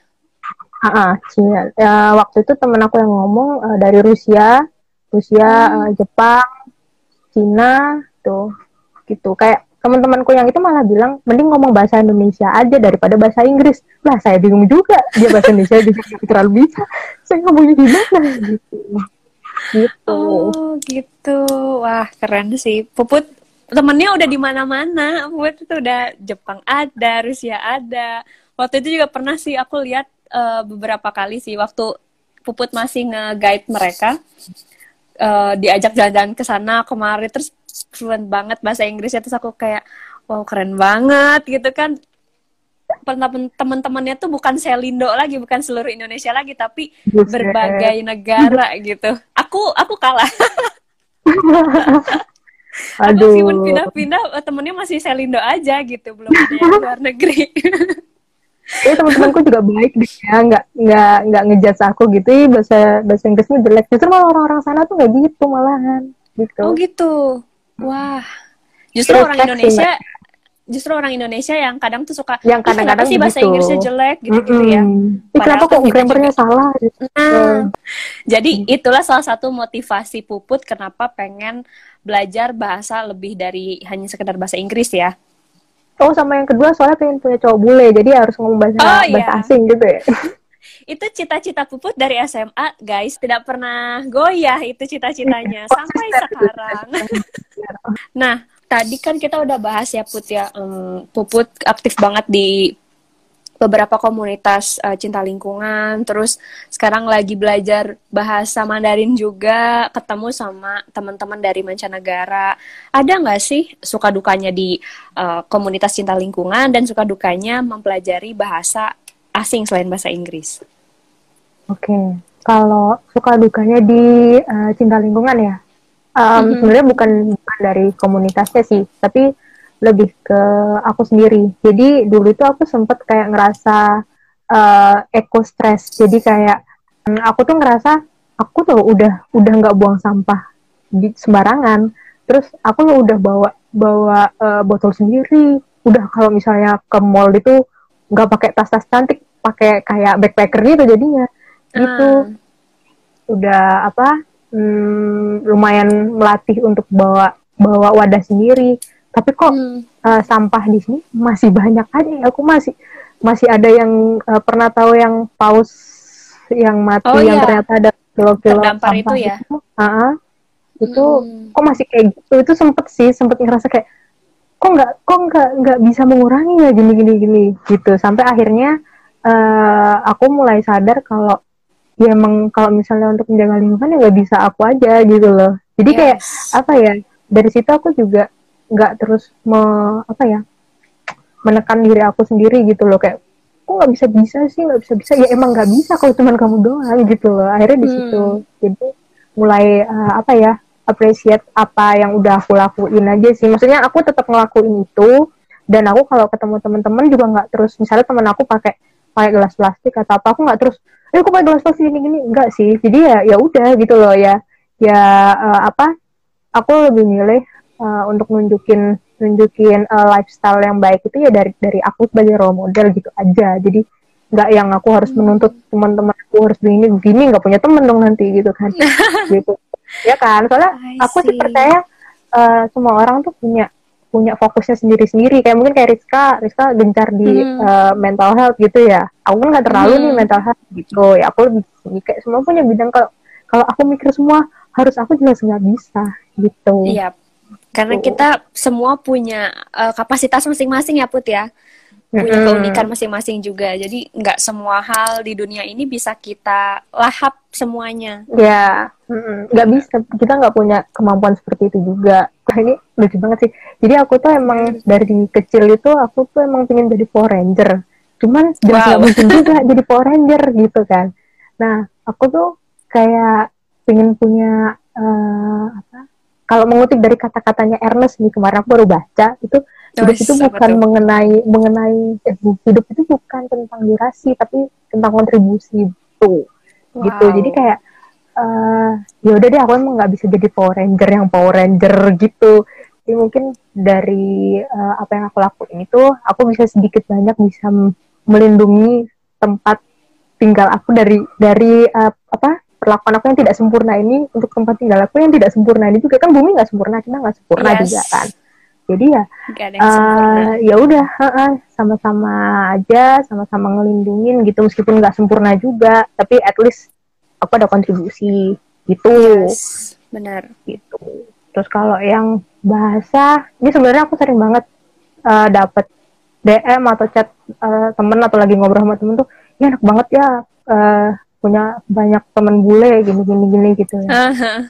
[SPEAKER 2] Ah, ah, Cina. Ya, waktu itu temen aku yang ngomong eh, dari Rusia, Rusia,
[SPEAKER 1] Hmm.
[SPEAKER 2] eh, Jepang, Cina, tuh, gitu. Kayak teman-temanku yang itu malah bilang mending ngomong bahasa Indonesia aja daripada bahasa Inggris. Lah, saya bingung juga. Dia bahasa Indonesia bisa terlalu bisa. Saya ngomongnya gimana? Gitu. gitu
[SPEAKER 1] oh gitu wah keren sih puput temennya udah di mana-mana puput itu udah Jepang ada Rusia ada waktu itu juga pernah sih aku lihat uh, beberapa kali sih waktu puput masih nge-guide mereka uh, diajak jalan-jalan ke sana kemarin terus fluent banget bahasa Inggrisnya terus aku kayak wow keren banget gitu kan teman-temannya tuh bukan Selindo lagi, bukan seluruh Indonesia lagi, tapi Buset. berbagai negara gitu. Aku aku kalah. Aduh. Aku pun pindah-pindah, eh, temennya masih Selindo aja gitu, belum ada yang luar negeri.
[SPEAKER 2] Iya teman-temanku juga baik deh ya, nggak nggak nggak ngejudge aku gitu, bahasa bahasa Inggrisnya jelek. Justru malah orang-orang sana tuh nggak gitu malahan, gitu.
[SPEAKER 1] Oh gitu, wah. Justru orang Indonesia justru orang Indonesia yang kadang tuh suka
[SPEAKER 2] yang kadang-kadang
[SPEAKER 1] sih bahasa gitu. Inggrisnya jelek gitu-gitu mm -hmm. ya.
[SPEAKER 2] Padahal kenapa kok grammarnya salah? Gitu.
[SPEAKER 1] Nah, jadi itulah salah satu motivasi Puput kenapa pengen belajar bahasa lebih dari hanya sekedar bahasa Inggris ya.
[SPEAKER 2] Oh, sama yang kedua soalnya pengen punya cowok bule, jadi harus ngomong bahasa oh, iya. bahasa asing gitu ya.
[SPEAKER 1] itu cita-cita Puput dari SMA, guys, tidak pernah goyah itu cita-citanya sampai sekarang. nah, tadi kan kita udah bahas ya Put ya, um, Puput aktif banget di beberapa komunitas uh, cinta lingkungan, terus sekarang lagi belajar bahasa Mandarin juga, ketemu sama teman-teman dari mancanegara. Ada nggak sih suka dukanya di uh, komunitas cinta lingkungan dan suka dukanya mempelajari bahasa asing selain bahasa Inggris?
[SPEAKER 2] Oke, okay. kalau suka dukanya di uh, cinta lingkungan ya, um, mm-hmm. sebenarnya bukan, bukan dari komunitasnya sih tapi lebih ke aku sendiri. Jadi dulu itu aku sempet kayak ngerasa uh, eco stress. Jadi kayak um, aku tuh ngerasa aku tuh udah udah nggak buang sampah di sembarangan. Terus aku tuh udah bawa bawa uh, botol sendiri. Udah kalau misalnya ke mall itu nggak pakai tas-tas cantik pakai kayak backpacker gitu jadinya. Gitu. Uh. udah apa hmm, lumayan melatih untuk bawa bawa wadah sendiri tapi kok hmm. uh, sampah di sini masih banyak aja aku masih masih ada yang uh, pernah tahu yang paus yang mati oh, yang iya. ternyata ada kilo-kilo sampah
[SPEAKER 1] itu ya
[SPEAKER 2] itu, uh -huh. itu hmm. kok masih kayak gitu itu sempet sih sempet ngerasa kayak kok nggak kok nggak nggak bisa mengurangi ya gini gini gini gitu sampai akhirnya uh, aku mulai sadar kalau ya emang kalau misalnya untuk menjaga lingkungan ya nggak bisa aku aja gitu loh jadi yes. kayak apa ya dari situ aku juga nggak terus me, apa ya menekan diri aku sendiri gitu loh. Kayak kok nggak bisa bisa sih? Nggak bisa bisa. Ya emang nggak bisa kalau cuma kamu doang gitu loh. Akhirnya di situ hmm. jadi mulai uh, apa ya appreciate apa yang udah aku lakuin aja sih. Maksudnya aku tetap ngelakuin itu dan aku kalau ketemu teman-teman juga nggak terus misalnya teman aku pakai pakai gelas plastik atau apa aku nggak terus eh kok pakai gelas plastik gini gini enggak sih. Jadi ya ya udah gitu loh ya. Ya uh, apa aku lebih milih uh, untuk nunjukin nunjukin uh, lifestyle yang baik itu ya dari dari aku sebagai role model gitu aja. Jadi nggak yang aku harus hmm. menuntut teman-teman aku harus begini begini nggak punya temen dong nanti gitu kan. Gitu. Ya kan? Soalnya aku sih percaya uh, semua orang tuh punya punya fokusnya sendiri-sendiri. Kayak mungkin kayak Rizka Rizka gencar di hmm. uh, mental health gitu ya. Aku kan nggak terlalu hmm. nih mental health gitu. Ya aku lebih kayak semua punya bidang. Kalau kalau aku mikir semua harus aku juga nggak bisa gitu.
[SPEAKER 1] Iya karena kita semua punya uh, kapasitas masing-masing ya Put ya punya keunikan masing-masing juga. Jadi nggak semua hal di dunia ini bisa kita lahap semuanya.
[SPEAKER 2] Ya, nggak bisa. Kita nggak punya kemampuan seperti itu juga. Nah, ini lucu banget sih. Jadi aku tuh emang dari kecil itu aku tuh emang pengen jadi Power Ranger. Cuman jelas wow. mungkin juga jadi Power Ranger gitu kan. Nah, aku tuh kayak pengen punya uh, apa? Kalau mengutip dari kata-katanya Ernest nih kemarin aku baru baca itu hidup itu bukan betul. mengenai mengenai eh, hidup itu bukan tentang durasi tapi tentang kontribusi itu wow. gitu jadi kayak uh, ya udah deh aku emang nggak bisa jadi Power Ranger yang Power Ranger gitu jadi mungkin dari uh, apa yang aku lakuin itu aku bisa sedikit banyak bisa melindungi tempat tinggal aku dari dari uh, apa perlakuan aku yang tidak sempurna ini untuk tempat tinggal aku yang tidak sempurna ini juga. Kan bumi nggak sempurna kita nggak sempurna yes. juga kan. Jadi ya uh, ya udah uh, sama-sama aja sama-sama ngelindungin gitu meskipun nggak sempurna juga. Tapi at least aku ada kontribusi gitu.
[SPEAKER 1] Yes, benar.
[SPEAKER 2] Gitu. Terus kalau yang bahasa ini sebenarnya aku sering banget uh, dapet DM atau chat uh, temen atau lagi ngobrol sama temen tuh ya enak banget ya uh, punya banyak temen bule gini gini gini gitu ya uh-huh.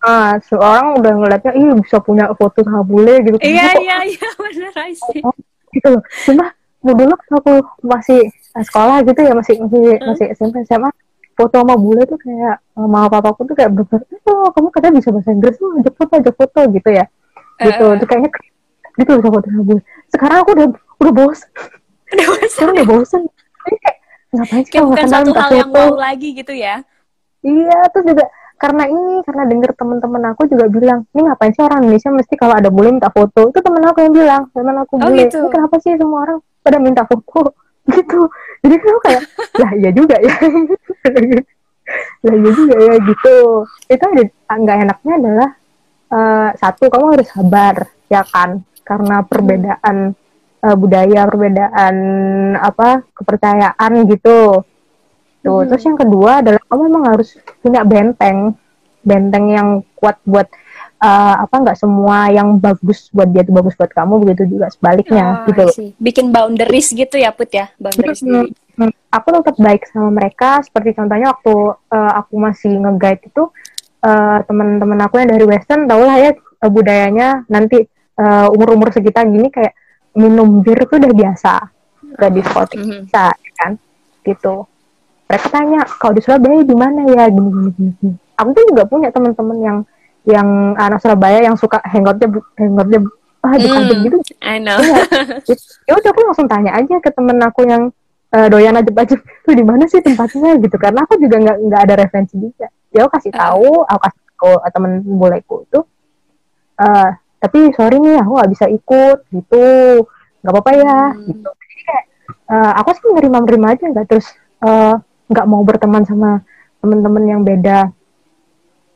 [SPEAKER 2] Ah, seorang udah ngeliatnya, ih bisa punya foto sama bule gitu.
[SPEAKER 1] Iya, iya, iya, benar, sih.
[SPEAKER 2] Oh, gitu loh. Cuma dulu aku masih sekolah gitu ya, masih masih, hmm? masih SMP, SMA, foto sama bule tuh kayak sama papa pun tuh kayak bener oh kamu katanya bisa bahasa Inggris tuh ajak foto ajak foto gitu ya gitu uh, tuh kayaknya gitu bisa foto sama bule sekarang aku udah udah bosan udah bosan sekarang udah bosan kayak
[SPEAKER 1] ngapain sih bukan satu hal yang mau lagi gitu ya?
[SPEAKER 2] Iya terus juga karena ini karena denger teman-teman aku juga bilang ini ngapain sih orang Indonesia mesti kalau ada bule minta foto? Itu temen aku yang bilang temen aku oh, bule gitu. ini kenapa sih semua orang pada minta foto? Gitu. Jadi kan kayak lah iya juga ya. Lah iya juga ya gitu. Itu ada nggak enaknya adalah uh, satu kamu harus sabar ya kan? Karena perbedaan hmm uh, budaya, perbedaan apa kepercayaan gitu. Tuh, hmm. terus yang kedua adalah kamu memang harus punya benteng, benteng yang kuat buat uh, apa nggak semua yang bagus buat dia itu bagus buat kamu begitu juga sebaliknya oh, gitu.
[SPEAKER 1] Bikin boundaries gitu ya Put ya, boundaries
[SPEAKER 2] hmm, hmm. Aku tetap baik sama mereka seperti contohnya waktu uh, aku masih nge-guide itu uh, teman-teman aku yang dari western tau lah ya uh, budayanya nanti uh, umur-umur sekitar gini kayak minum bir itu udah biasa gak diskotik mm -hmm. bisa kan? Gitu. Mereka tanya kalau di Surabaya di mana ya? Gini gini gini, aku tuh juga punya teman-teman yang yang anak Surabaya yang suka hangoutnya hangoutnya ah di mm, gitu
[SPEAKER 1] I know.
[SPEAKER 2] Ya, ya udah aku langsung tanya aja ke temen aku yang uh, doyan aja aja tuh di mana sih tempatnya? Gitu. Karena aku juga nggak nggak ada referensi juga. Ya aku kasih ah. tahu aku kasih tahu temen buleku itu uh, tapi sorry nih aku nggak bisa ikut gitu. Nggak apa-apa ya hmm. gitu. Jadi kayak uh, aku sih menerima menerima aja nggak. Terus eh, nggak uh, mau berteman sama teman-teman yang beda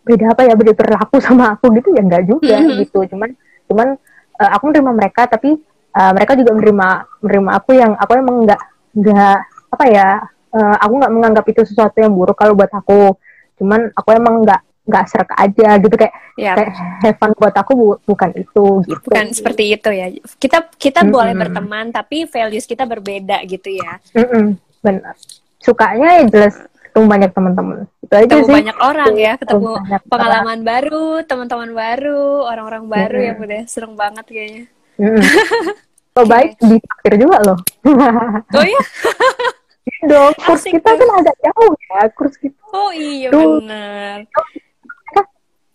[SPEAKER 2] beda apa ya beda perilaku sama aku gitu ya nggak juga hmm. gitu. Cuman cuman uh, aku menerima mereka tapi uh, mereka juga menerima menerima aku yang aku emang nggak nggak apa ya uh, aku nggak menganggap itu sesuatu yang buruk kalau buat aku. Cuman aku emang nggak nggak serak aja gitu kayak yep. kayak have buat aku bu bukan itu gitu
[SPEAKER 1] bukan seperti itu ya kita kita mm -hmm. boleh berteman tapi values kita berbeda gitu ya
[SPEAKER 2] mm -hmm. benar sukanya ya jelas ketemu banyak teman-teman itu aja
[SPEAKER 1] ketemu
[SPEAKER 2] sih
[SPEAKER 1] banyak orang ya ketemu pengalaman orang. baru teman-teman baru orang-orang baru mm -hmm. ya udah serem banget kayaknya mm -hmm.
[SPEAKER 2] so okay. baik di juga loh
[SPEAKER 1] oh ya
[SPEAKER 2] dong kurs Asik kita kan agak jauh ya kurs kita
[SPEAKER 1] oh iya benar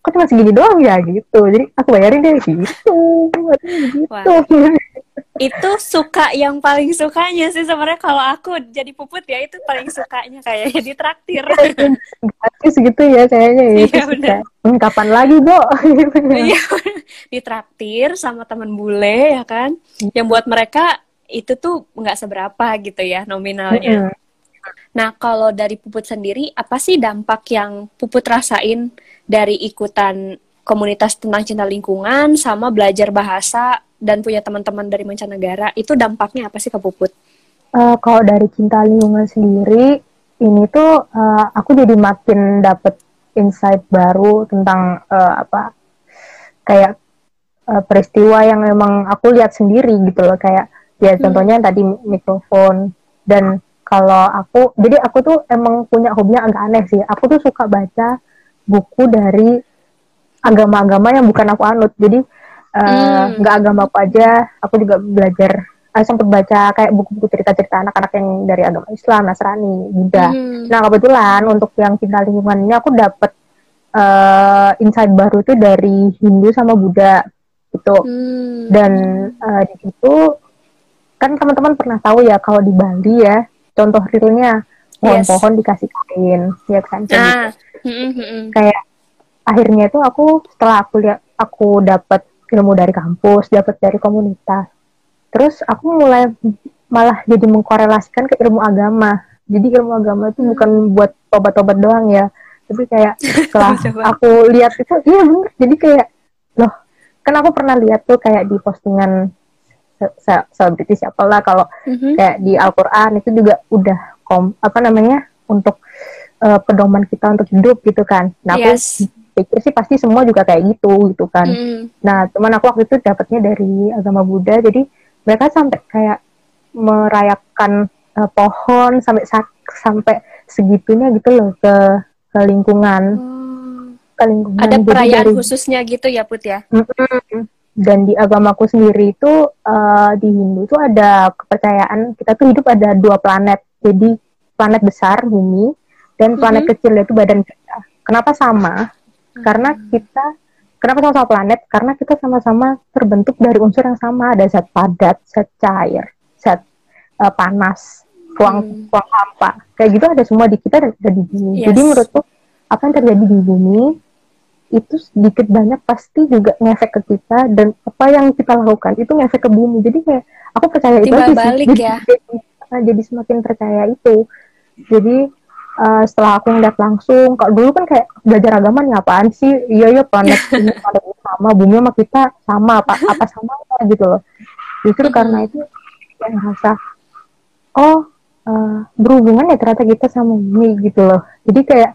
[SPEAKER 2] kok cuma segini doang ya gitu. Jadi aku bayarin deh gitu. Gitu.
[SPEAKER 1] Itu suka yang paling sukanya sih sebenarnya kalau aku jadi puput ya itu paling sukanya kayak jadi traktir.
[SPEAKER 2] Gratis gitu ya kayaknya ya iya, bener. Hmm, kapan lagi bo.
[SPEAKER 1] Iya. Ditraktir sama teman bule ya kan? Yang buat mereka itu tuh nggak seberapa gitu ya nominalnya. Nah, kalau dari Puput sendiri, apa sih dampak yang Puput rasain dari ikutan komunitas tentang cinta lingkungan sama belajar bahasa dan punya teman-teman dari mancanegara? Itu dampaknya apa sih ke Puput?
[SPEAKER 2] Uh, kalau dari cinta lingkungan sendiri, ini tuh uh, aku jadi makin dapet insight baru tentang uh, apa kayak uh, peristiwa yang memang aku lihat sendiri gitu loh kayak ya hmm. contohnya tadi mikrofon dan kalau aku jadi aku tuh emang punya hobinya agak aneh sih aku tuh suka baca buku dari agama-agama yang bukan aku anut jadi eh, nggak uh, hmm. agama apa aja aku juga belajar uh, sempat baca kayak buku-buku cerita-cerita anak-anak yang dari agama Islam Nasrani Buddha hmm. nah kebetulan untuk yang cinta lingkungan ini aku dapet uh, insight baru tuh dari Hindu sama Buddha gitu hmm. dan uh, di situ kan teman-teman pernah tahu ya kalau di Bali ya contoh realnya pohon-pohon yes. dikasih kain ya kan ah. Gitu. kayak akhirnya tuh aku setelah aku lihat aku dapat ilmu dari kampus dapat dari komunitas terus aku mulai malah jadi mengkorelasikan ke ilmu agama jadi ilmu agama itu bukan buat tobat-tobat doang ya tapi kayak setelah aku lihat itu iya bener jadi kayak loh kan aku pernah lihat tuh kayak di postingan selebriti siapa lah kalau mm-hmm. kayak di Al-Qur'an itu juga udah kom apa namanya untuk uh, pedoman kita untuk hidup gitu kan. Nah
[SPEAKER 1] yes.
[SPEAKER 2] aku pikir sih pasti semua juga kayak gitu gitu kan.
[SPEAKER 1] Mm.
[SPEAKER 2] Nah teman aku waktu itu dapatnya dari agama Buddha, jadi mereka sampai kayak merayakan uh, pohon sampai sampai segitunya gitu loh ke ke lingkungan.
[SPEAKER 1] Hmm.
[SPEAKER 2] Ke lingkungan.
[SPEAKER 1] Ada perayaan
[SPEAKER 2] dari-
[SPEAKER 1] khususnya gitu ya Put ya?
[SPEAKER 2] Dan di agamaku sendiri itu eh, di Hindu itu ada kepercayaan kita tuh hidup ada dua planet. Jadi planet besar bumi dan planet
[SPEAKER 1] Mhm.
[SPEAKER 2] kecil yaitu badan kita. Kenapa sama? Karena kita kenapa sama-sama planet? Karena kita sama-sama terbentuk dari unsur yang sama. Ada zat padat, zat cair, zat eh, panas, ruang
[SPEAKER 1] Hmm.
[SPEAKER 2] ruang hampa. Kayak gitu ada semua di kita dan ada di bumi.
[SPEAKER 1] Yes.
[SPEAKER 2] Jadi menurutku apa yang terjadi di bumi itu sedikit banyak pasti juga ngefek ke kita dan apa yang kita lakukan itu ngefek ke bumi jadi kayak aku percaya itu
[SPEAKER 1] Timbal
[SPEAKER 2] aja sih
[SPEAKER 1] balik
[SPEAKER 2] jadi,
[SPEAKER 1] ya.
[SPEAKER 2] jadi, jadi semakin percaya itu jadi eh, setelah aku ngeliat langsung kalau dulu kan kayak belajar agama nih apaan sih? Iya iya planet ini planet ini sama bumi sama kita sama apa apa sama gitu loh. Justru karena itu yang ngerasa oh eh, berhubungan ya ternyata kita sama bumi gitu loh. Jadi kayak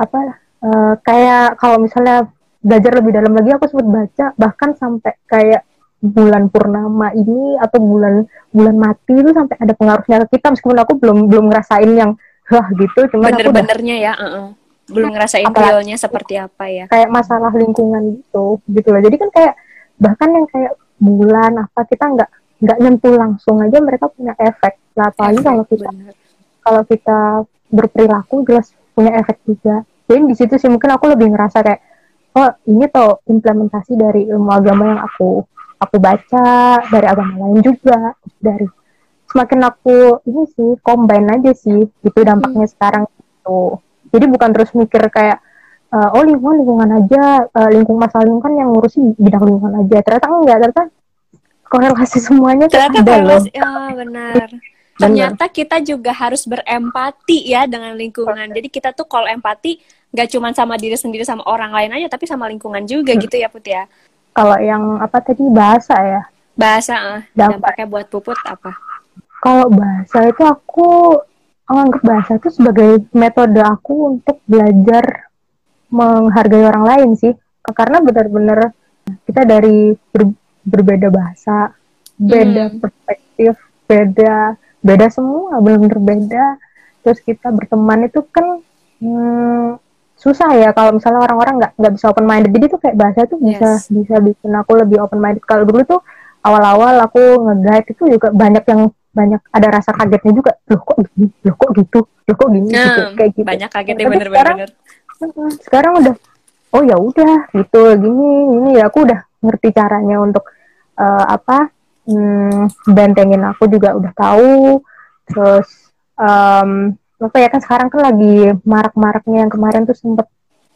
[SPEAKER 2] apa eh, kayak kalau misalnya belajar lebih dalam lagi aku sempat baca bahkan sampai kayak bulan purnama ini atau bulan bulan mati itu sampai ada pengaruhnya ke kita meskipun aku belum belum ngerasain yang wah gitu cuman
[SPEAKER 1] Bener-benernya ya, uh-uh. belum ngerasain realnya seperti apa ya.
[SPEAKER 2] kayak masalah lingkungan gitu gitu loh jadi kan kayak bahkan yang kayak bulan apa kita nggak nggak nyentuh langsung aja mereka punya efek lah apalagi kalau kita
[SPEAKER 1] Bener.
[SPEAKER 2] kalau kita berperilaku jelas punya efek juga jadi di situ sih mungkin aku lebih ngerasa kayak oh ini tuh implementasi dari ilmu agama yang aku aku baca dari agama lain juga dari semakin aku ini sih combine aja sih gitu dampaknya sekarang gitu jadi bukan terus mikir kayak eh, oh lingkungan lingkungan aja eh, lingkungan masalah lingkungan yang ngurusin bidang lingkungan aja ternyata enggak ternyata korelasi semuanya
[SPEAKER 1] Ternyata
[SPEAKER 2] ada loh
[SPEAKER 1] korelasi- ya benar. Ternyata kita juga harus berempati ya dengan lingkungan. Jadi kita tuh kalau empati nggak cuma sama diri sendiri sama orang lain aja, tapi sama lingkungan juga
[SPEAKER 2] Hmm.
[SPEAKER 1] gitu ya Put ya.
[SPEAKER 2] kalau yang apa tadi bahasa ya
[SPEAKER 1] Bahasa ah,
[SPEAKER 2] Dampak.
[SPEAKER 1] dampaknya buat Puput apa?
[SPEAKER 2] Kalau bahasa itu aku menganggap bahasa itu sebagai metode aku untuk belajar menghargai orang lain sih karena benar-benar kita dari ber- berbeda bahasa beda
[SPEAKER 1] Hmm.
[SPEAKER 2] perspektif beda beda semua benar-benar beda terus kita berteman itu kan hmm, susah ya kalau misalnya orang-orang nggak nggak bisa open minded jadi tuh kayak bahasa tuh bisa
[SPEAKER 1] Yes.
[SPEAKER 2] bisa bikin aku lebih open minded kalau dulu tuh awal-awal aku nge-guide itu juga banyak yang banyak ada rasa kagetnya juga loh kok gini loh kok gitu loh kok gini gitu
[SPEAKER 1] Nah,
[SPEAKER 2] kayak gitu
[SPEAKER 1] banyak kagetnya bener-bener.
[SPEAKER 2] Mm, sekarang udah oh ya udah gitu gini gini ya aku udah ngerti caranya untuk eh, apa hmm, bentengin aku juga udah tahu terus em, apa ya kan sekarang kan lagi marak-maraknya yang kemarin tuh sempet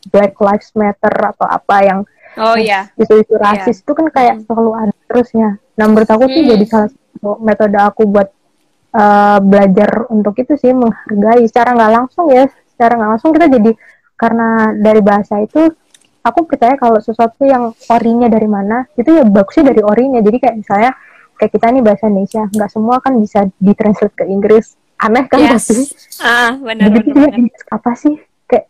[SPEAKER 2] Black Lives Matter atau apa yang
[SPEAKER 1] Oh iya.
[SPEAKER 2] isu-isu rasis itu kan kayak
[SPEAKER 1] Hmm.
[SPEAKER 2] selalu ada terusnya. Nah menurut aku
[SPEAKER 1] Hmm.
[SPEAKER 2] jadi salah satu metode aku buat uh, belajar untuk itu sih menghargai secara nggak langsung ya, secara nggak langsung kita jadi karena dari bahasa itu aku percaya kalau sesuatu yang orinya dari mana itu ya bagusnya dari orinya. Jadi kayak misalnya kayak kita nih bahasa Indonesia nggak semua kan bisa ditranslate ke Inggris. Aneh kan
[SPEAKER 1] Yes.
[SPEAKER 2] pasti.
[SPEAKER 1] Ah, benar benar.
[SPEAKER 2] juga Inggris apa sih? Kayak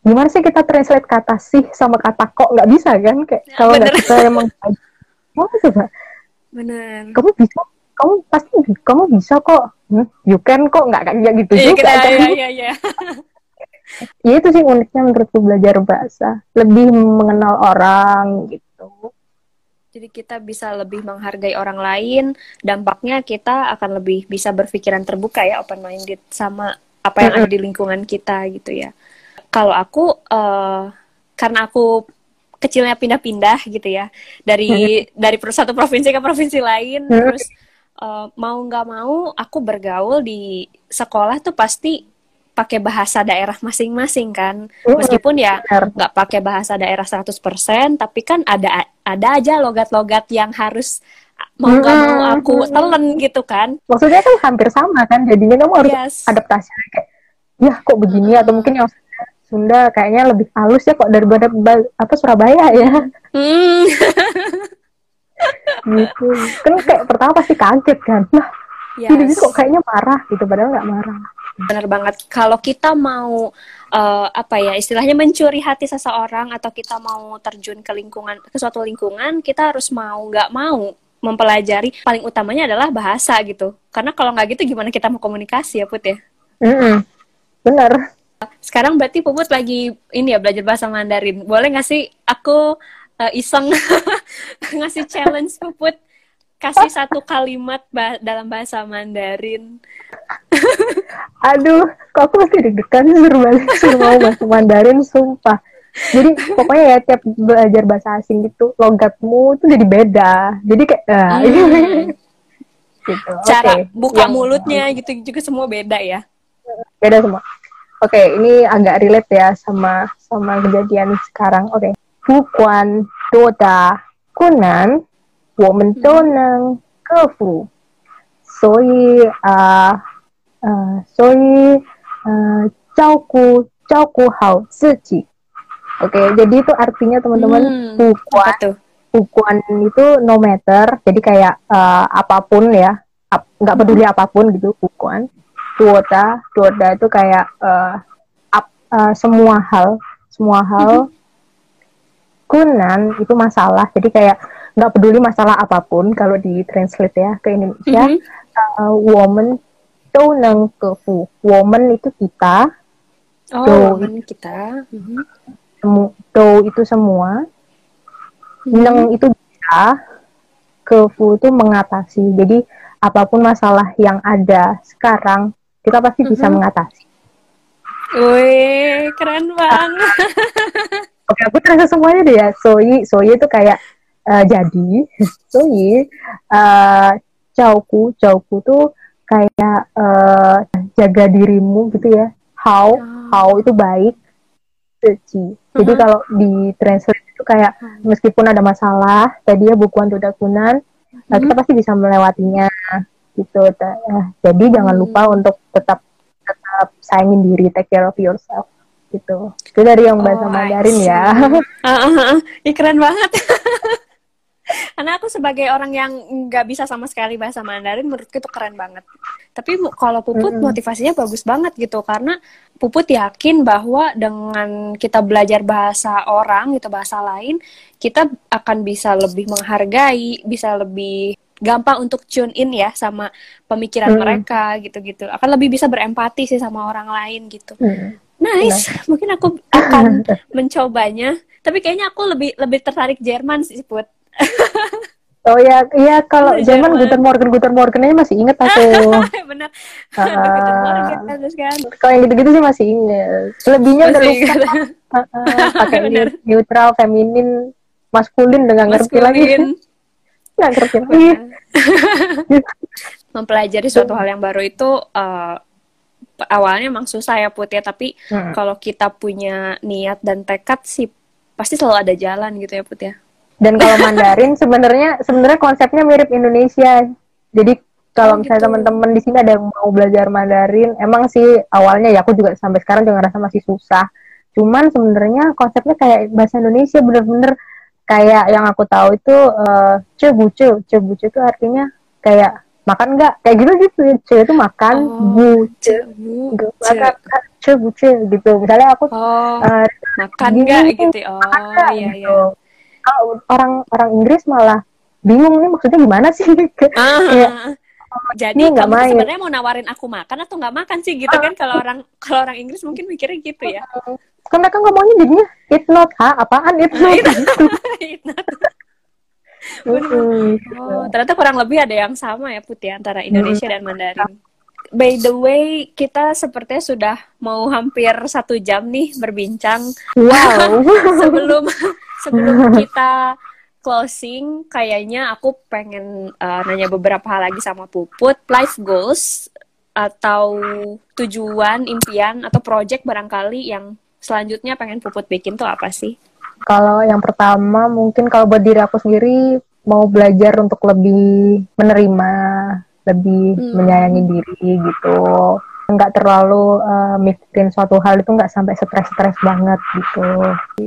[SPEAKER 2] gimana sih kita translate kata sih sama kata kok nggak bisa kan? Kayak
[SPEAKER 1] Ya,
[SPEAKER 2] kalau nggak
[SPEAKER 1] bener.
[SPEAKER 2] kita emang mau coba
[SPEAKER 1] Benar.
[SPEAKER 2] kamu bisa kamu pasti kamu bisa kok hmm, you can kok nggak kayak gitu
[SPEAKER 1] Iya,
[SPEAKER 2] juga
[SPEAKER 1] kita,
[SPEAKER 2] kan?
[SPEAKER 1] iya, iya, iya.
[SPEAKER 2] ya itu sih uniknya menurutku belajar bahasa lebih mengenal orang gitu
[SPEAKER 1] Jadi kita bisa lebih menghargai orang lain, dampaknya kita akan lebih bisa berpikiran terbuka ya, open minded sama apa yang ada di lingkungan kita gitu ya. Kalau aku eh, karena aku kecilnya pindah-pindah gitu ya dari dari satu provinsi ke provinsi lain, terus eh, mau nggak mau aku bergaul di sekolah tuh pasti pakai bahasa daerah masing-masing kan, meskipun ya nggak pakai bahasa daerah 100% tapi kan ada ada aja logat-logat yang harus mau nggak mau aku telen gitu kan.
[SPEAKER 2] Maksudnya kan hampir sama kan jadinya kamu harus
[SPEAKER 1] yes.
[SPEAKER 2] adaptasi kayak ya kok begini? Atau mungkin yang Sunda kayaknya lebih halus ya kok daripada apa Surabaya ya.
[SPEAKER 1] Hmm,
[SPEAKER 2] gitu kan kayak pertama pasti kaget kan lah
[SPEAKER 1] yes.
[SPEAKER 2] ini kok kayaknya marah gitu padahal nggak marah
[SPEAKER 1] Benar banget. Kalau kita mau uh, apa ya istilahnya mencuri hati seseorang atau kita mau terjun ke lingkungan ke suatu lingkungan, kita harus mau nggak mau mempelajari paling utamanya adalah bahasa gitu. Karena kalau nggak gitu gimana kita mau komunikasi ya Put ya?
[SPEAKER 2] Mm -hmm. Benar.
[SPEAKER 1] Sekarang berarti Puput lagi ini ya belajar bahasa Mandarin. Boleh nggak sih aku uh, iseng ngasih challenge Puput kasih satu kalimat bah dalam bahasa Mandarin.
[SPEAKER 2] Aduh, kok aku masih deg-degan suruh balik suruh mau bahasa Mandarin, sumpah. Jadi pokoknya ya tiap belajar bahasa asing itu logatmu itu jadi beda. Jadi kayak uh, hmm.
[SPEAKER 1] gitu. Cara okay. buka Yang, mulutnya gitu juga semua beda ya.
[SPEAKER 2] Beda semua. Oke, okay, ini agak relate ya sama sama kejadian sekarang. Oke. Okay. Bukuan doda kunan 我们都能克服，所以啊呃，所以呃照顾照顾好自己。Oke, okay, jadi itu artinya teman-teman hmm, bukuan bukuan itu no matter, jadi kayak uh, apapun ya, nggak ap, peduli apapun gitu bukuan. Tuota, tuota itu kayak uh, ap, uh, semua hal, semua hal. Kunan itu masalah, jadi kayak nggak peduli masalah apa pun kalau di translate ya ke Indonesia mm -hmm. uh, woman do neng kefu woman itu kita
[SPEAKER 1] oh do woman itu, kita mm -hmm.
[SPEAKER 2] semu, do itu semua mm -hmm. neng itu kita kefu itu mengatasi jadi apa pun masalah yang ada sekarang kita pasti mm -hmm. bisa mm-hmm. mengatasi
[SPEAKER 1] Wih, keren banget.
[SPEAKER 2] Oke, aku terasa semuanya deh ya. Soi, soi itu kayak uh, jadi so uh, jauhku jauhku tuh kayak uh, jaga dirimu gitu ya how oh. how itu baik suci jadi uh-huh. kalau di translate itu kayak uh-huh. meskipun ada masalah tadi ya bukuan kunan uh-huh. kita pasti bisa melewatinya gitu jadi jangan lupa untuk tetap tetap sayangin diri take care of yourself gitu itu dari yang bahasa oh, Mandarin ya uh,
[SPEAKER 1] uh, uh. keren banget karena aku sebagai orang yang nggak bisa sama sekali bahasa Mandarin menurutku itu keren banget tapi kalau Puput mm-hmm. motivasinya bagus banget gitu karena Puput yakin bahwa dengan kita belajar bahasa orang gitu bahasa lain kita akan bisa lebih menghargai bisa lebih gampang untuk tune in ya sama pemikiran mm-hmm. mereka gitu-gitu akan lebih bisa berempati sih sama orang lain gitu mm-hmm. Nice nah. mungkin aku akan mencobanya tapi kayaknya aku lebih lebih tertarik Jerman sih Put
[SPEAKER 2] Oh ya, iya kalau zaman Guten Morgen Guten Morgen aja masih inget aku.
[SPEAKER 1] Benar. Uh, Guten Morgen
[SPEAKER 2] kan. Kalau yang gitu-gitu sih masih inget. Selebihnya udah lupa. Uh, uh, pakai neutral, feminin, maskulin dengan ngerti lagi. Nggak ngerti lagi.
[SPEAKER 1] Mempelajari suatu hal yang baru itu uh, awalnya emang susah ya Put ya, tapi hmm. kalau kita punya niat dan tekad sih pasti selalu ada jalan gitu ya Put ya.
[SPEAKER 2] Dan kalau Mandarin sebenarnya sebenarnya konsepnya mirip Indonesia. Jadi kalau oh, misalnya gitu. teman-teman di sini ada yang mau belajar Mandarin, emang sih awalnya ya aku juga sampai sekarang juga ngerasa masih susah. Cuman sebenarnya konsepnya kayak bahasa Indonesia bener-bener kayak yang aku tahu itu uh, cebuce, cebuce itu artinya kayak makan nggak? Kayak gitu gitu ce itu makan oh, bu ce makan cebuce gitu. Misalnya aku
[SPEAKER 1] oh, uh, makan nggak gitu oh makan iya gitu. iya.
[SPEAKER 2] Kalau orang orang Inggris malah bingung nih maksudnya gimana sih?
[SPEAKER 1] Ah, ya, jadi kamu sebenarnya mau nawarin aku makan atau nggak makan sih? Gitu kan kalau orang kalau orang Inggris mungkin mikirnya gitu ya.
[SPEAKER 2] Kan mereka ngomongnya jadinya it not ha apaan it not gitu. it not
[SPEAKER 1] oh, ternyata kurang lebih ada yang sama ya Putih antara Indonesia dan Mandarin. By the way, kita sepertinya sudah mau hampir satu jam nih berbincang.
[SPEAKER 2] Wow.
[SPEAKER 1] sebelum sebelum kita closing, kayaknya aku pengen uh, nanya beberapa hal lagi sama Puput. Life goals atau tujuan, impian atau project barangkali yang selanjutnya pengen Puput bikin tuh apa sih?
[SPEAKER 2] Kalau yang pertama mungkin kalau buat diri aku sendiri mau belajar untuk lebih menerima, lebih hmm. menyayangi diri gitu nggak terlalu uh, mikirin suatu hal itu nggak sampai stres-stres banget gitu.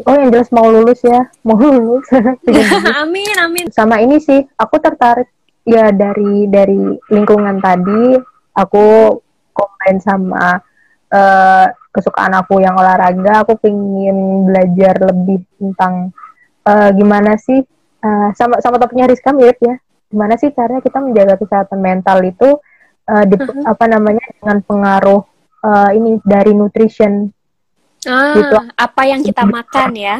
[SPEAKER 2] Oh yang jelas mau lulus ya, mau lulus.
[SPEAKER 1] amin amin.
[SPEAKER 2] Sama ini sih, aku tertarik ya dari dari lingkungan tadi, aku selain sama uh, kesukaan aku yang olahraga aku pengen belajar lebih tentang uh, gimana sih uh, sama sama topiknya Rizka mirip ya. Gimana sih caranya kita menjaga kesehatan mental itu uh, di, uh-huh. apa namanya dengan pengaruh uh, ini dari nutrition.
[SPEAKER 1] Ah, gitu. apa yang kita makan ya?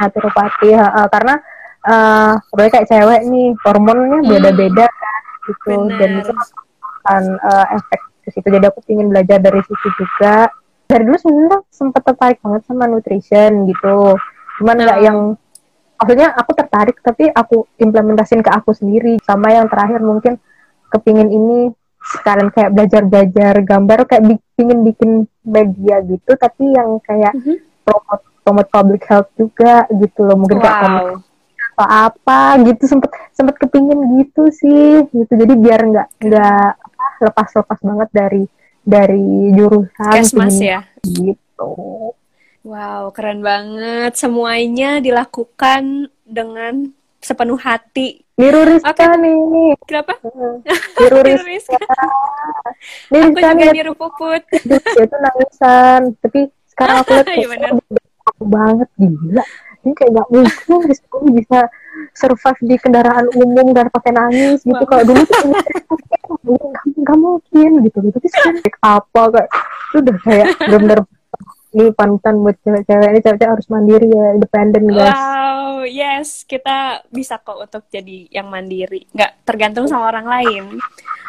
[SPEAKER 2] Naturopati uh, karena uh, kayak cewek nih hormonnya hmm. beda-beda kan gitu. Bener. dan itu akan uh, efek ke situ. Jadi aku ingin belajar dari situ juga dari dulu sebenarnya sempat tertarik banget sama nutrition gitu cuman nggak hmm. yang maksudnya aku tertarik tapi aku implementasin ke aku sendiri sama yang terakhir mungkin kepingin ini sekalian kayak belajar-belajar gambar kayak bikin bikin media gitu tapi yang kayak mm -hmm. promote promote public health juga gitu loh mungkin wow. kayak atau apa gitu sempet sempet kepingin gitu sih gitu jadi biar nggak nggak lepas lepas banget dari dari jurusan
[SPEAKER 1] Kesmas ya
[SPEAKER 2] gitu
[SPEAKER 1] wow keren banget semuanya dilakukan dengan sepenuh hati
[SPEAKER 2] Niru Rizka okay. nih.
[SPEAKER 1] Kenapa?
[SPEAKER 2] Niru Rizka.
[SPEAKER 1] Niru Rizka. Aku juga niru Puput.
[SPEAKER 2] Dia tuh nangisan. Tapi sekarang aku lihat aku banget gila. Ini kayak gak mungkin Rizka bisa survive di kendaraan umum dan pakai nangis gitu. Kalau dulu tuh gak mungkin gitu. Tapi sekarang apa? Kayak itu udah kayak bener-bener ini panutan buat cewek-cewek. Ini cewek-cewek harus mandiri ya independen guys.
[SPEAKER 1] Wow yes. Kita bisa kok untuk jadi yang mandiri. Nggak tergantung sama orang lain.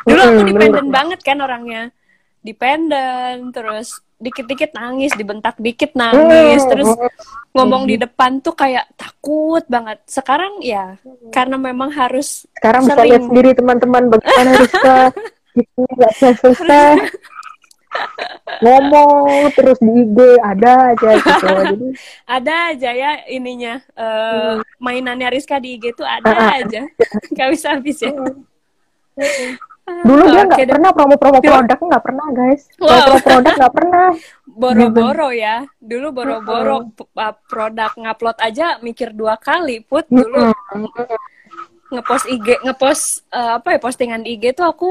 [SPEAKER 1] Dulu aku dependen banget kan orangnya. Dependen terus dikit-dikit nangis dibentak dikit nangis terus ngomong di depan tuh kayak takut banget. Sekarang ya karena memang harus
[SPEAKER 2] sekarang sering... bisa lihat sendiri teman-teman bagaimana Rizka gitu nggak selesai ngomong terus di IG ada aja gitu. Jadi
[SPEAKER 1] ada aja ya ininya uh, hmm. mainannya Rizka di IG tuh ada uh, aja. Nggak bisa habis ya
[SPEAKER 2] dulu dia nggak okay, pernah promo-promo produk nggak pernah guys. Wow. promo produk nggak pernah.
[SPEAKER 1] Boro-boro ya. Dulu boro-boro uh, produk ngupload aja mikir dua kali put. Dulu ngepost IG ngepost uh, apa ya postingan IG tuh aku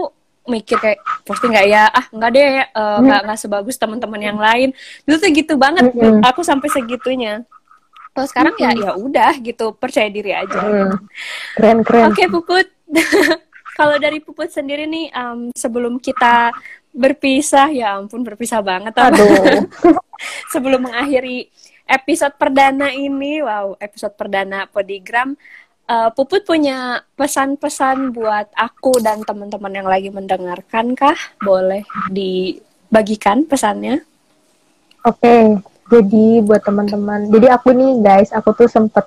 [SPEAKER 1] mikir kayak posting nggak ya? Ah nggak deh uh, nggak nggak sebagus teman-teman yang lain. Itu tuh gitu banget mm-hmm. aku sampai segitunya. Kalau sekarang mm-hmm. ya ya udah gitu percaya diri aja. Mm.
[SPEAKER 2] keren keren.
[SPEAKER 1] Oke okay, puput kalau dari puput sendiri nih um, sebelum kita berpisah ya ampun berpisah banget
[SPEAKER 2] aduh
[SPEAKER 1] sebelum mengakhiri episode perdana ini wow episode perdana podigram uh, Puput punya pesan-pesan buat aku dan teman-teman yang lagi mendengarkan kah? Boleh dibagikan pesannya?
[SPEAKER 2] Oke, okay, jadi buat teman-teman, jadi aku nih guys, aku tuh sempet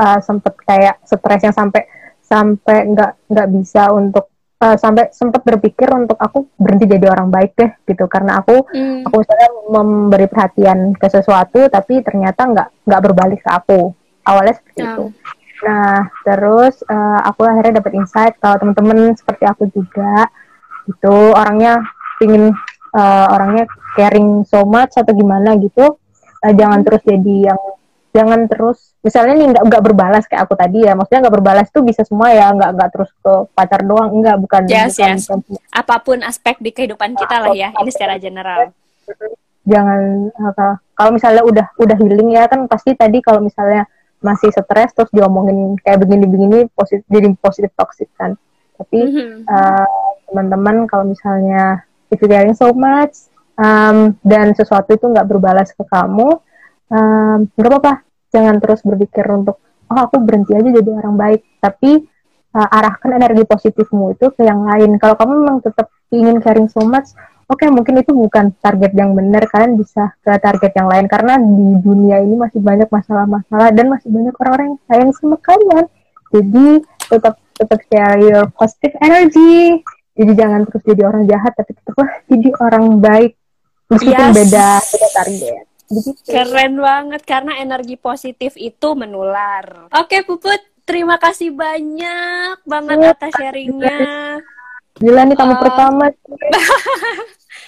[SPEAKER 2] uh, sempet kayak stres yang sampai sampai nggak nggak bisa untuk uh, sampai sempet berpikir untuk aku berhenti jadi orang baik deh gitu karena aku hmm. aku misalnya memberi perhatian ke sesuatu tapi ternyata nggak nggak berbalik ke aku awalnya seperti hmm. itu Nah, terus uh, aku akhirnya dapat insight kalau teman-teman seperti aku juga itu orangnya pingin uh, orangnya caring so much atau gimana gitu. Uh, jangan terus jadi yang jangan terus. Misalnya nih nggak nggak berbalas kayak aku tadi ya. Maksudnya nggak berbalas tuh bisa semua ya. Nggak nggak terus ke pacar doang. Enggak bukan
[SPEAKER 1] yes,
[SPEAKER 2] bukan,
[SPEAKER 1] yes. bukan apa pun aspek di kehidupan kita lah ya. Ini secara general.
[SPEAKER 2] Jangan kalau misalnya udah udah healing ya kan pasti tadi kalau misalnya masih stres terus diomongin kayak begini-begini positif jadi positif toxic kan. Tapi mm-hmm. uh, teman-teman kalau misalnya if you caring so much um, dan sesuatu itu nggak berbalas ke kamu nggak um, apa-apa jangan terus berpikir untuk oh aku berhenti aja jadi orang baik. Tapi uh, arahkan energi positifmu itu ke yang lain. Kalau kamu memang tetap ingin caring so much oke okay, mungkin itu bukan target yang benar. Kalian bisa ke target yang lain. Karena di dunia ini masih banyak masalah-masalah dan masih banyak orang-orang yang sayang sama kalian. Jadi tetap tetap share your positive energy. Jadi jangan terus jadi orang jahat tapi tetaplah jadi orang baik. Meskipun yes. beda beda target
[SPEAKER 1] Begitu. Keren banget karena energi positif itu menular. Oke, Puput, terima kasih banyak banget atas sharingnya.
[SPEAKER 2] Gila nih tamu uh, pertama.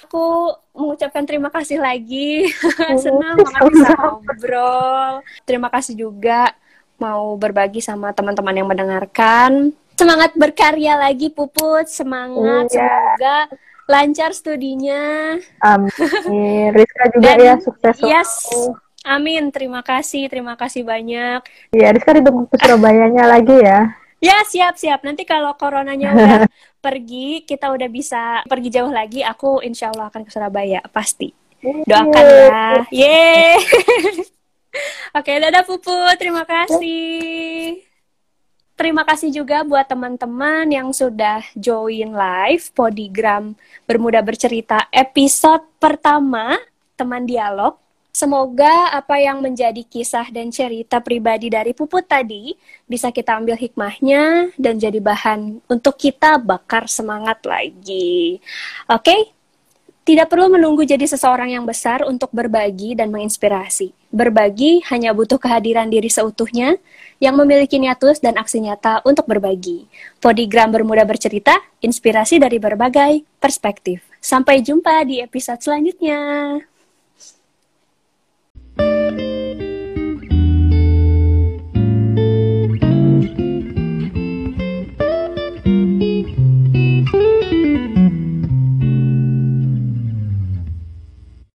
[SPEAKER 1] aku mengucapkan terima kasih lagi. Senang banget bisa ngobrol. Terima kasih juga mau berbagi sama teman-teman yang mendengarkan. Semangat berkarya lagi Puput, semangat. Yeah. Semoga lancar studinya.
[SPEAKER 2] Amin. Rizka juga Dan, ya sukses.
[SPEAKER 1] Yes. Amin. Terima kasih, terima kasih banyak.
[SPEAKER 2] Iya, Rizka ditunggu ke Surabayanya lagi ya.
[SPEAKER 1] Ya, siap, siap. Nanti kalau coronanya udah pergi, kita udah bisa pergi jauh lagi, aku insya Allah akan ke Surabaya, pasti. Doakan ya. Yeay. Oke, dadah Pupu. Terima kasih. Terima kasih juga buat teman-teman yang sudah join live Podigram Bermuda Bercerita episode pertama Teman Dialog. Semoga apa yang menjadi kisah dan cerita pribadi dari Puput tadi bisa kita ambil hikmahnya dan jadi bahan untuk kita bakar semangat lagi. Oke? Okay? Tidak perlu menunggu jadi seseorang yang besar untuk berbagi dan menginspirasi. Berbagi hanya butuh kehadiran diri seutuhnya yang memiliki niat tulus dan aksi nyata untuk berbagi. Podigram Bermuda Bercerita, inspirasi dari berbagai perspektif. Sampai jumpa di episode selanjutnya.